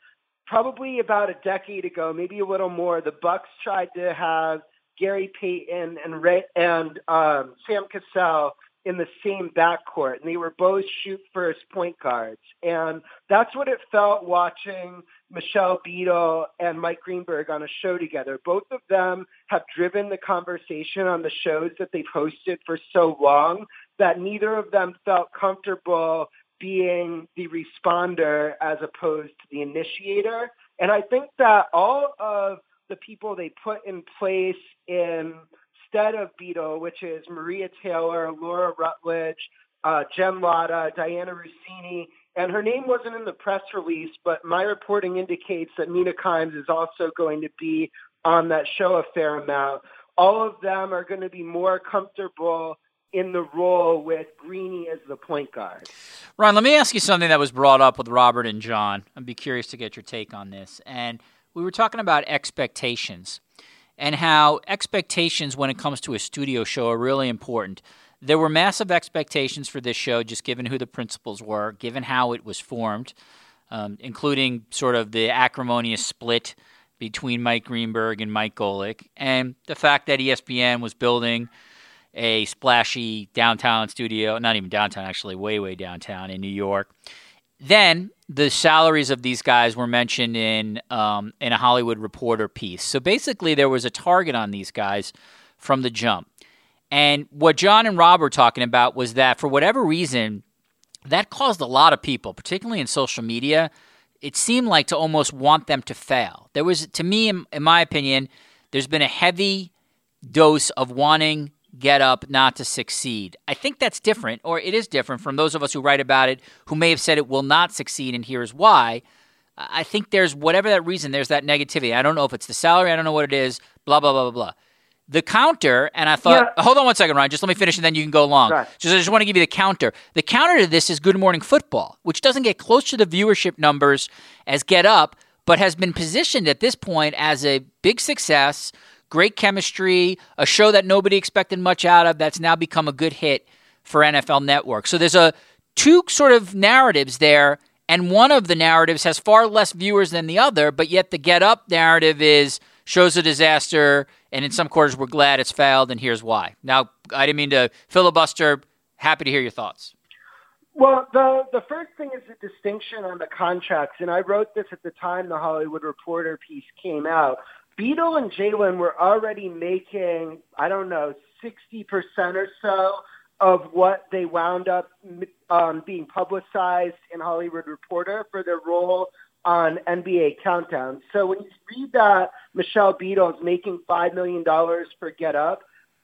probably about a decade ago, maybe a little more, the Bucks tried to have Gary Payton and Ray, and um, Sam Cassell in the same backcourt, and they were both shoot first point guards. And that's what it felt watching Michelle Beadle and Mike Greenberg on a show together. Both of them have driven the conversation on the shows that they've hosted for so long that neither of them felt comfortable being the responder as opposed to the initiator. And I think that all of the people they put in place instead of Beadle, which is Maria Taylor, Laura Rutledge, uh, Jen Lada, Dianna Russini, and her name wasn't in the press release, but my reporting indicates that Mina Kimes is also going to be on that show a fair amount. All of them are going to be more comfortable in the role with Greeny as the point guard. Ron, let me ask you something that was brought up with Robert and John. I'd be curious to get your take on this. And we were talking about expectations and how expectations when it comes to a studio show are really important. There were massive expectations for this show, just given who the principals were, given how it was formed, um, including sort of the acrimonious split between Mike Greenberg and Mike Golic, and the fact that ESPN was building a splashy downtown studio, not even downtown, actually, way, way downtown in New York. Then the salaries of these guys were mentioned in um, in a Hollywood Reporter piece. So basically, there was a target on these guys from the jump. And what John and Rob were talking about was that for whatever reason, that caused a lot of people, particularly in social media, it seemed like to almost want them to fail. There was, to me, in, in my opinion, there's been a heavy dose of wanting get up not to succeed. I think that's different, or it is different from those of us who write about it who may have said it will not succeed, and here's why. I think there's whatever that reason, there's that negativity. I don't know if it's the salary, I don't know what it is, blah, blah, blah, blah, blah. The counter, and I thought, yeah. hold on one second, Ryan, just let me finish and then you can go along. Right. Just, I just want to give you the counter. The counter to this is Good Morning Football, which doesn't get close to the viewership numbers as Get Up, but has been positioned at this point as a big success, great chemistry, a show that nobody expected much out of that's now become a good hit for NFL Network. So there's a two sort of narratives there and one of the narratives has far less viewers than the other, but yet the get up narrative is shows a disaster, and in some quarters we're glad it's failed, and here's why. Now, I didn't mean to filibuster. Happy to hear your thoughts. Well, the the first thing is the distinction on the contracts, and I wrote this at the time the Hollywood Reporter piece came out. Beadle and Jalen were already making, I don't know, 60% or so of what they wound up um, being publicized in Hollywood Reporter for their role on NBA Countdown. So when you read that Michelle Beadle is making $5 million for Get Up,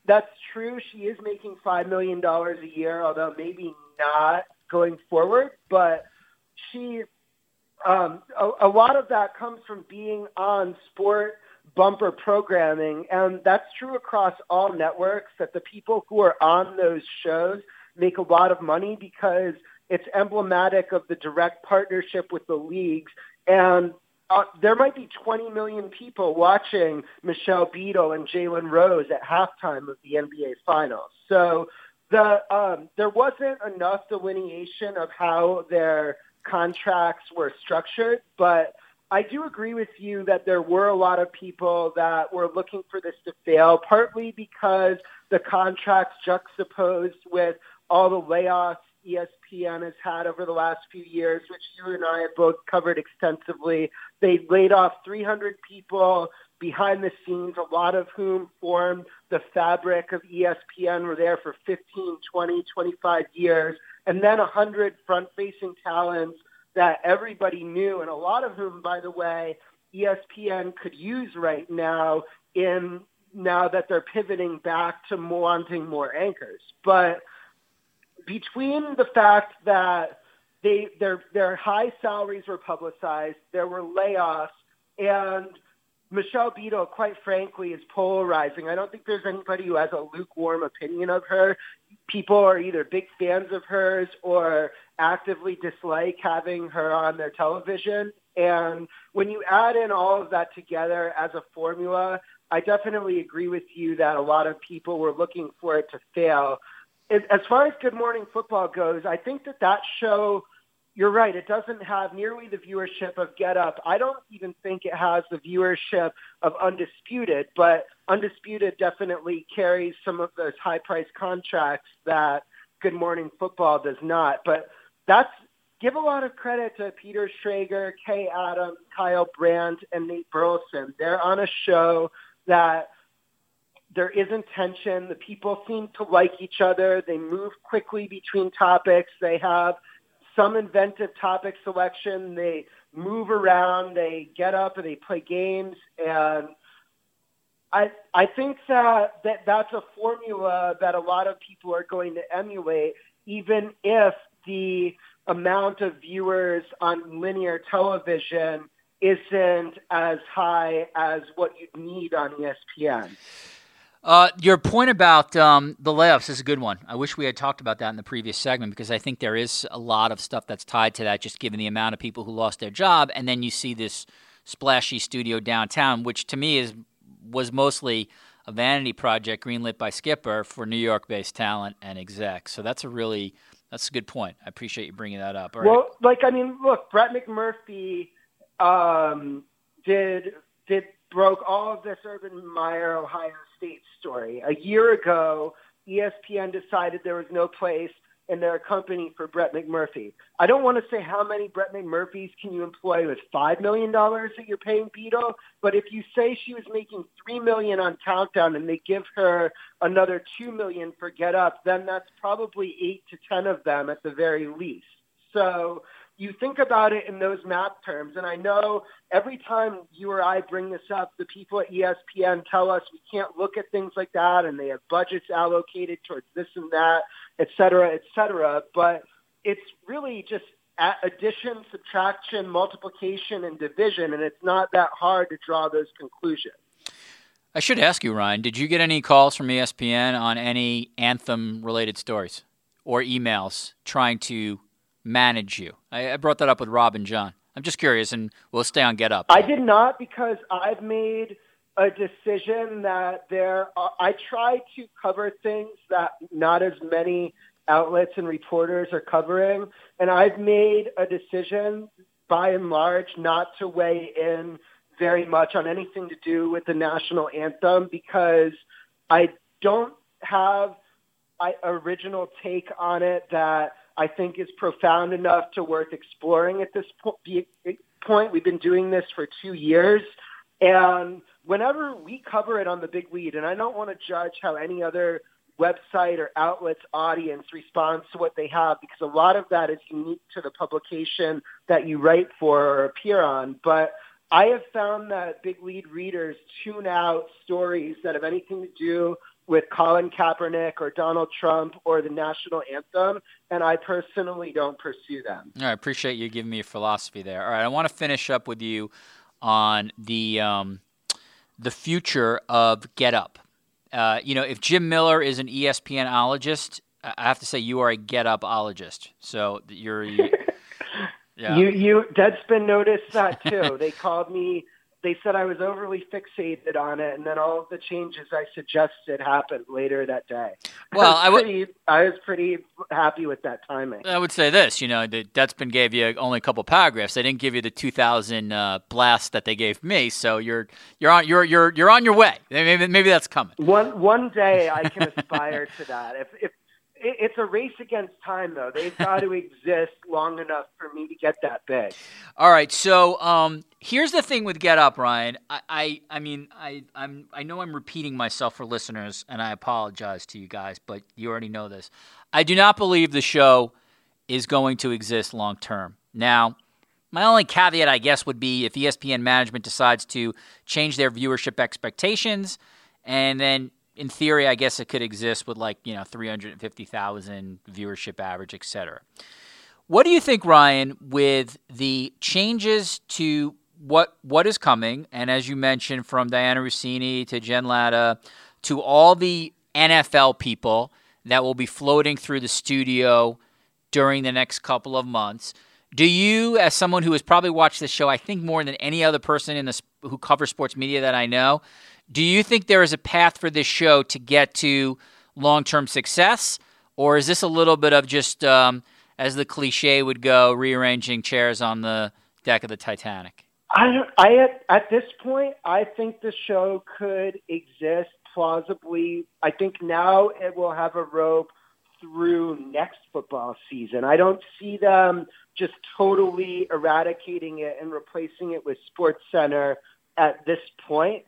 that's true. She is making $5 million a year, although maybe not going forward. But she, um, a, a lot of that comes from being on sport bumper programming. And that's true across all networks that the people who are on those shows make a lot of money because it's emblematic of the direct partnership with the leagues. And uh, there might be 20 million people watching Michelle Beadle and Jalen Rose at halftime of the NBA Finals. So the um, there wasn't enough delineation of how their contracts were structured, but I do agree with you that there were a lot of people that were looking for this to fail, partly because the contracts juxtaposed with all the layoffs ESPN has had over the last few years, which you and I have both covered extensively. They laid off 300 people behind the scenes, a lot of whom formed the fabric of ESPN, were there for 15, 20, 25 years, and then 100 front-facing talents that everybody knew, and a lot of whom, by the way, ESPN could use right now in now that they're pivoting back to wanting more anchors. But between the fact that they their their high salaries were publicized, there were layoffs, and Michelle Beadle, quite frankly, is polarizing. I don't think there's anybody who has a lukewarm opinion of her. People are either big fans of hers or actively dislike having her on their television. And when you add in all of that together as a formula, I definitely agree with you that a lot of people were looking for it to fail. As far as Good Morning Football goes, I think that that show – you're right. It doesn't have nearly the viewership of Get Up. I don't even think it has the viewership of Undisputed, but Undisputed definitely carries some of those high price contracts that Good Morning Football does not. But that's give a lot of credit to Peter Schrager, Kay Adams, Kyle Brandt, and Nate Burleson. They're on a show that there isn't tension. The people seem to like each other. They move quickly between topics. They have some inventive topic selection. They move around, they get up and they play games and I I think that, that that's a formula that a lot of people are going to emulate even if the amount of viewers on linear television isn't as high as what you'd need on ESPN. Uh, your point about um, the layoffs is a good one. I wish we had talked about that in the previous segment because I think there is a lot of stuff that's tied to that, just given the amount of people who lost their job, and then you see this splashy studio downtown, which to me is was mostly a vanity project greenlit by Skipper for New York-based talent and execs. So that's a really that's a good point. I appreciate you bringing that up. Well, like I mean, look, Brett McMurphy um, did did broke all of this Urban Meyer Ohio State story. A year ago, ESPN decided there was no place in they're company for Brett McMurphy. I don't want to say how many Brett McMurphys can you employ with $5 million that you're paying Beto, but if you say she was making 3 million on Countdown and they give her another 2 million for Get Up, then that's probably 8 to 10 of them at the very least. So you think about it in those math terms, and I know every time you or I bring this up, the people at ESPN tell us we can't look at things like that, and they have budgets allocated towards this and that, et cetera, et cetera. But it's really just addition, subtraction, multiplication, and division, and it's not that hard to draw those conclusions. I should ask you, Ryan, did you get any calls from ESPN on any anthem related stories or emails trying to manage you? I, I brought that up with Rob and John. I'm just curious, and we'll stay on Get Up. I did not because I've made a decision that there. Are, I try to cover things that not as many outlets and reporters are covering, and I've made a decision by and large not to weigh in very much on anything to do with the national anthem because I don't have an original take on it that I think is profound enough to worth exploring at this point. We've been doing this for two years. And whenever we cover it on the big lead, and I don't want to judge how any other website or outlet's audience responds to what they have because a lot of that is unique to the publication that you write for or appear on. But I have found that big lead readers tune out stories that have anything to do with Colin Kaepernick or Donald Trump or the national anthem, and I personally don't pursue them. Right, I appreciate you giving me a philosophy there. All right, I want to finish up with you on the um, the future of Get Up. Uh, you know, if Jim Miller is an ESPNologist, I have to say you are a Get Upologist. So you're. You, yeah. You you Deadspin noticed that too. they called me they said I was overly fixated on it, and then all of the changes I suggested happened later that day. Well, I, was pretty, I was pretty happy with that timing. I would say this, you know, that been gave you only a couple paragraphs. They didn't give you the 2,000 uh, blast that they gave me, so you're you're on you're you're you're on your way. Maybe maybe that's coming. One one day I can aspire to that. If if it's a race against time, though. They've got to exist long enough for me to get that big. All right. So um, here's the thing with Get Up, Ryan. I, I, I mean, I, I'm, I know I'm repeating myself for listeners, and I apologize to you guys, but you already know this. I do not believe the show is going to exist long term. Now, my only caveat, I guess, would be if ESPN management decides to change their viewership expectations and then in theory, I guess it could exist with like, you know, 350,000 viewership average, et cetera. What do you think, Ryan, with the changes to what what is coming, and as you mentioned, from Dianna Russini to Jen Lada to all the NFL people that will be floating through the studio during the next couple of months. Do you, as someone who has probably watched this show, I think more than any other person in this who covers sports media that I know, do you think there is a path for this show to get to long term success? Or is this a little bit of just, um, as the cliche would go, rearranging chairs on the deck of the Titanic? I, I at, at this point, I think the show could exist plausibly. I think now it will have a rope through next football season. I don't see them just totally eradicating it and replacing it with Sports Center at this point.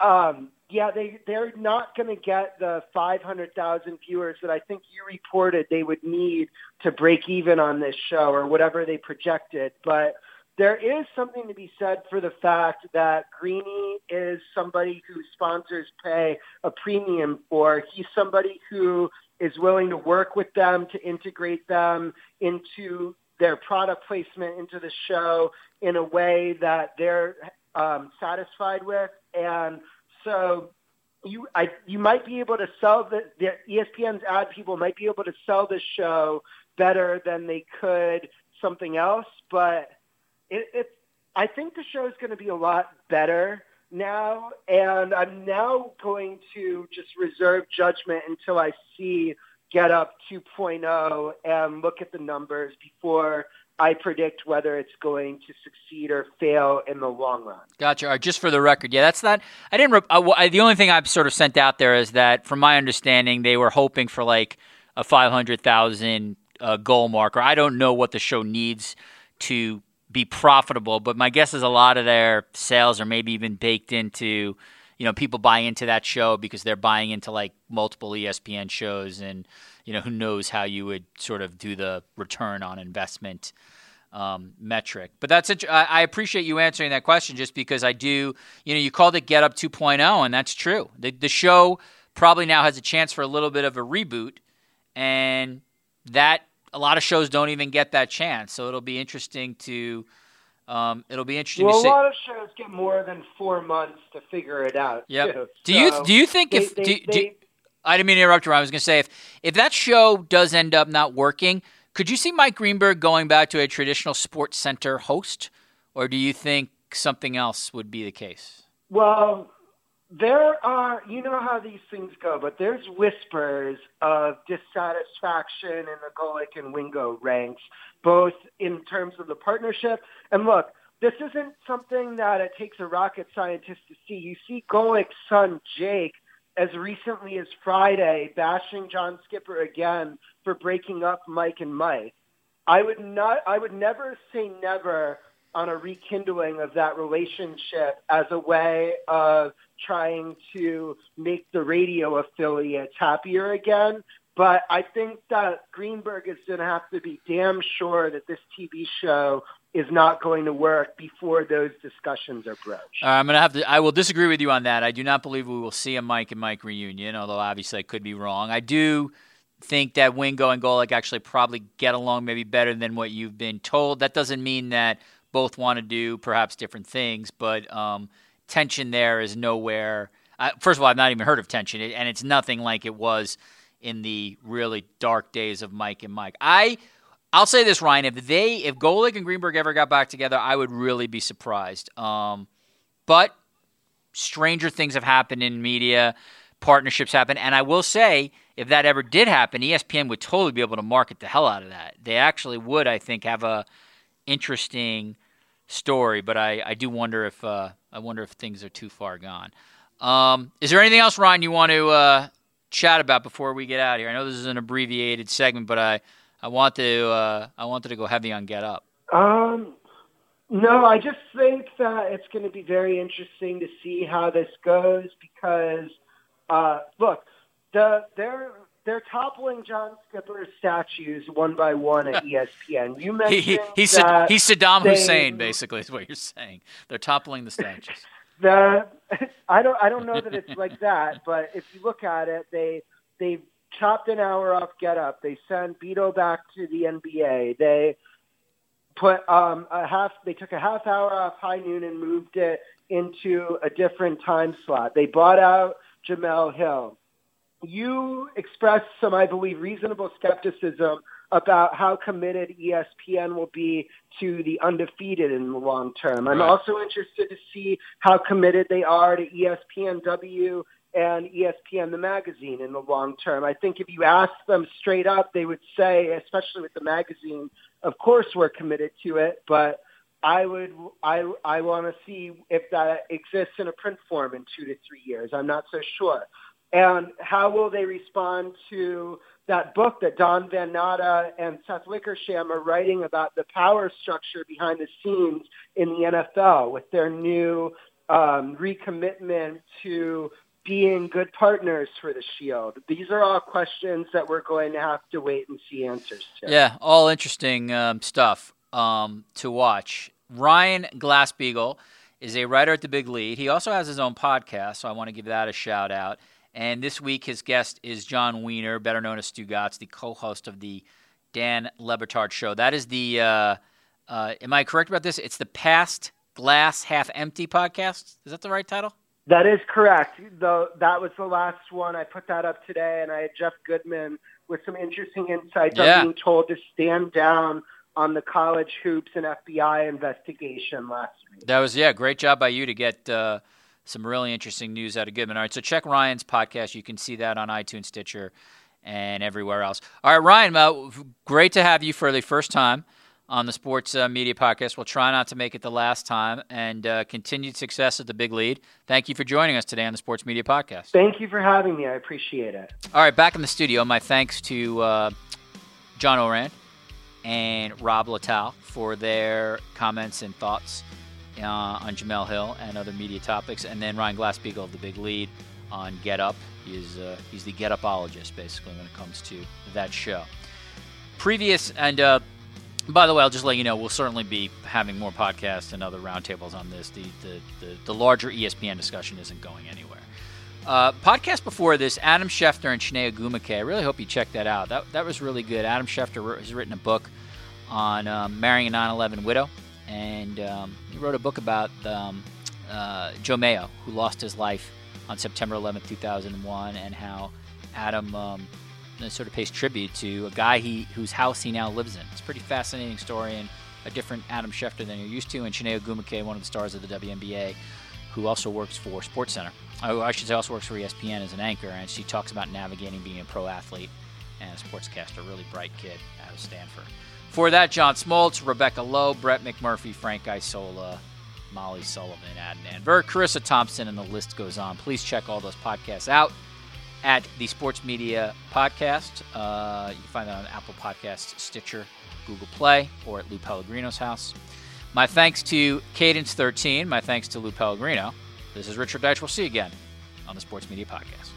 Um, yeah, they they're not going to get the 500,000 viewers that I think you reported they would need to break even on this show or whatever they projected. But there is something to be said for the fact that Greeny is somebody who sponsors pay a premium for. He's somebody who is willing to work with them to integrate them into their product placement into the show in a way that they're um, satisfied with. And so you I you might be able to sell the, the ESPN's ad people might be able to sell this show better than they could something else, but it, it I think the show is going to be a lot better now, and I'm now going to just reserve judgment until I see Get Up 2.0 and look at the numbers before I predict whether it's going to succeed or fail in the long run. Gotcha. Just for the record, yeah, that's not. I didn't. I, I, the only thing I've sort of sent out there is that, from my understanding, they were hoping for like a 500,000 uh, goal marker. I don't know what the show needs to be profitable, but my guess is a lot of their sales are maybe even baked into, you know, people buy into that show because they're buying into like multiple ESPN shows, and you know, who knows how you would sort of do the return on investment um, metric. But that's it. I appreciate you answering that question just because I do, you know, you called it Get Up 2.0, and that's true. The, the show probably now has a chance for a little bit of a reboot, and that a lot of shows don't even get that chance. So it'll be interesting to. Um, it'll be interesting. Well, a lot of shows get more than four months to figure it out. Yeah. Do so you do you think they, if they, do, they, do, I didn't mean to interrupt you. I was going to say if if that show does end up not working, could you see Mike Greenberg going back to a traditional Sports Center host, or do you think something else would be the case? Well, there are, you know how these things go, but there's whispers of dissatisfaction in the Golic and Wingo ranks, both in terms of the partnership. And look, this isn't something that it takes a rocket scientist to see. You see Golic's son, Jake, as recently as Friday, bashing John Skipper again for breaking up Mike and Mike. I would not, I would never say never on a rekindling of that relationship as a way of trying to make the radio affiliates happier again. But I think that Greenberg is going to have to be damn sure that this TV show is not going to work before those discussions are broached. Uh, I'm going to have to. I will disagree with you on that. I do not believe we will see a Mike and Mike reunion, although obviously I could be wrong. I do think that Wingo and Golic actually probably get along maybe better than what you've been told. That doesn't mean that both want to do perhaps different things, but um, tension there is nowhere. Uh, first of all, I've not even heard of tension, and it's nothing like it was in the really dark days of Mike and Mike. I, I'll say this, Ryan. If they, if Golic and Greenberg ever got back together, I would really be surprised. Um, but stranger things have happened in media, partnerships happen, and I will say, if that ever did happen, ESPN would totally be able to market the hell out of that. They actually would, I think, have a interesting story, but I, I do wonder if uh, I wonder if things are too far gone. Um, is there anything else, Ryan, you want to uh, chat about before we get out of here? I know this is an abbreviated segment, but I I want to uh, I wanted to go heavy on Get Up. Um, no, I just think that it's going to be very interesting to see how this goes because uh, look, the there they're toppling John Skipper's statues one by one at ESPN. You mentioned he, he, he's, that he's Saddam they, Hussein, basically, is what you're saying. They're toppling the statues. The I don't I don't know that it's like that, but if you look at it, they they chopped an hour off Get Up. They sent Beadle back to the NBA. They put um, a half. They took a half hour off High Noon and moved it into a different time slot. They bought out Jemele Hill you expressed some, I believe, reasonable skepticism about how committed ESPN will be to the undefeated in the long term. I'm right. also interested to see how committed they are to ESPNW and ESPN the magazine in the long term. I think if you ask them straight up, they would say, especially with the magazine, of course we're committed to it, but I would I I want to see if that exists in a print form in 2 to 3 years. I'm not so sure. And how will they respond to that book that Don Van Natta and Seth Wickersham are writing about the power structure behind the scenes in the NFL with their new um, recommitment to being good partners for the Shield? These are all questions that we're going to have to wait and see answers to. Yeah, all interesting um, stuff um, to watch. Ryan Glasspiegel is a writer at the Big Lead. He also has his own podcast, so I want to give that a shout out. And this week, his guest is John Weiner, better known as Stugotz, the co-host of the Dan Le Batard Show. That is the. Uh, uh, am I correct about this? It's the Past Glass Half Empty podcast. Is that the right title? That is correct. Though that was the last one. I put that up today, and I had Jeff Goodman with some interesting insights Yeah. on being told to stand down on the college hoops and FBI investigation last week. That was yeah, great job by you to get uh, some really interesting news out of Goodman. All right, so check Ryan's podcast. You can see that on iTunes, Stitcher, and everywhere else. All right, Ryan, uh, great to have you for the first time on the Sports uh, Media Podcast. We'll try not to make it the last time and uh, continued success at the big lead. Thank you for joining us today on the Sports Media Podcast. Thank you for having me. I appreciate it. All right, back in the studio. My thanks to uh, John Ourand and Rob Littal for their comments and thoughts uh, on Jemele Hill and other media topics, and then Ryan Glasspiegel of the Big Lead on Get Up. He's uh, he's the Get Upologist basically when it comes to that show. Previous and uh, by the way, I'll just let you know we'll certainly be having more podcasts and other roundtables on this. The, the, the, the, larger ESPN discussion isn't going anywhere. Uh, podcast before this, Adam Schefter and Chiney Ogwumike. I really hope you check that out. That, that was really good. Adam Schefter has written a book on um, marrying a 9 11 widow, and um, he wrote a book about um, uh, Joe Maio, who lost his life on September 11, 2001, and how Adam um, sort of pays tribute to a guy he whose house he now lives in. It's a pretty fascinating story and a different Adam Schefter than you're used to. And Chiney Ogwumike, one of the stars of the WNBA, who also works for SportsCenter. Oh, I should say also works for ESPN as an anchor, and she talks about navigating being a pro athlete and a sportscaster. Really bright kid out of Stanford. For that, John Smoltz, Rebecca Lowe, Brett McMurphy, Frank Isola, Molly Sullivan, Adnan Virk, Charissa Thompson, and the list goes on. Please check all those podcasts out at the Sports Media Podcast. Uh, you can find that on Apple Podcasts, Stitcher, Google Play, or at Lou Pellegrino's house. My thanks to Cadence 13. My thanks to Lou Pellegrino. This is Richard Deitsch. We'll see you again on the Sports Media Podcast.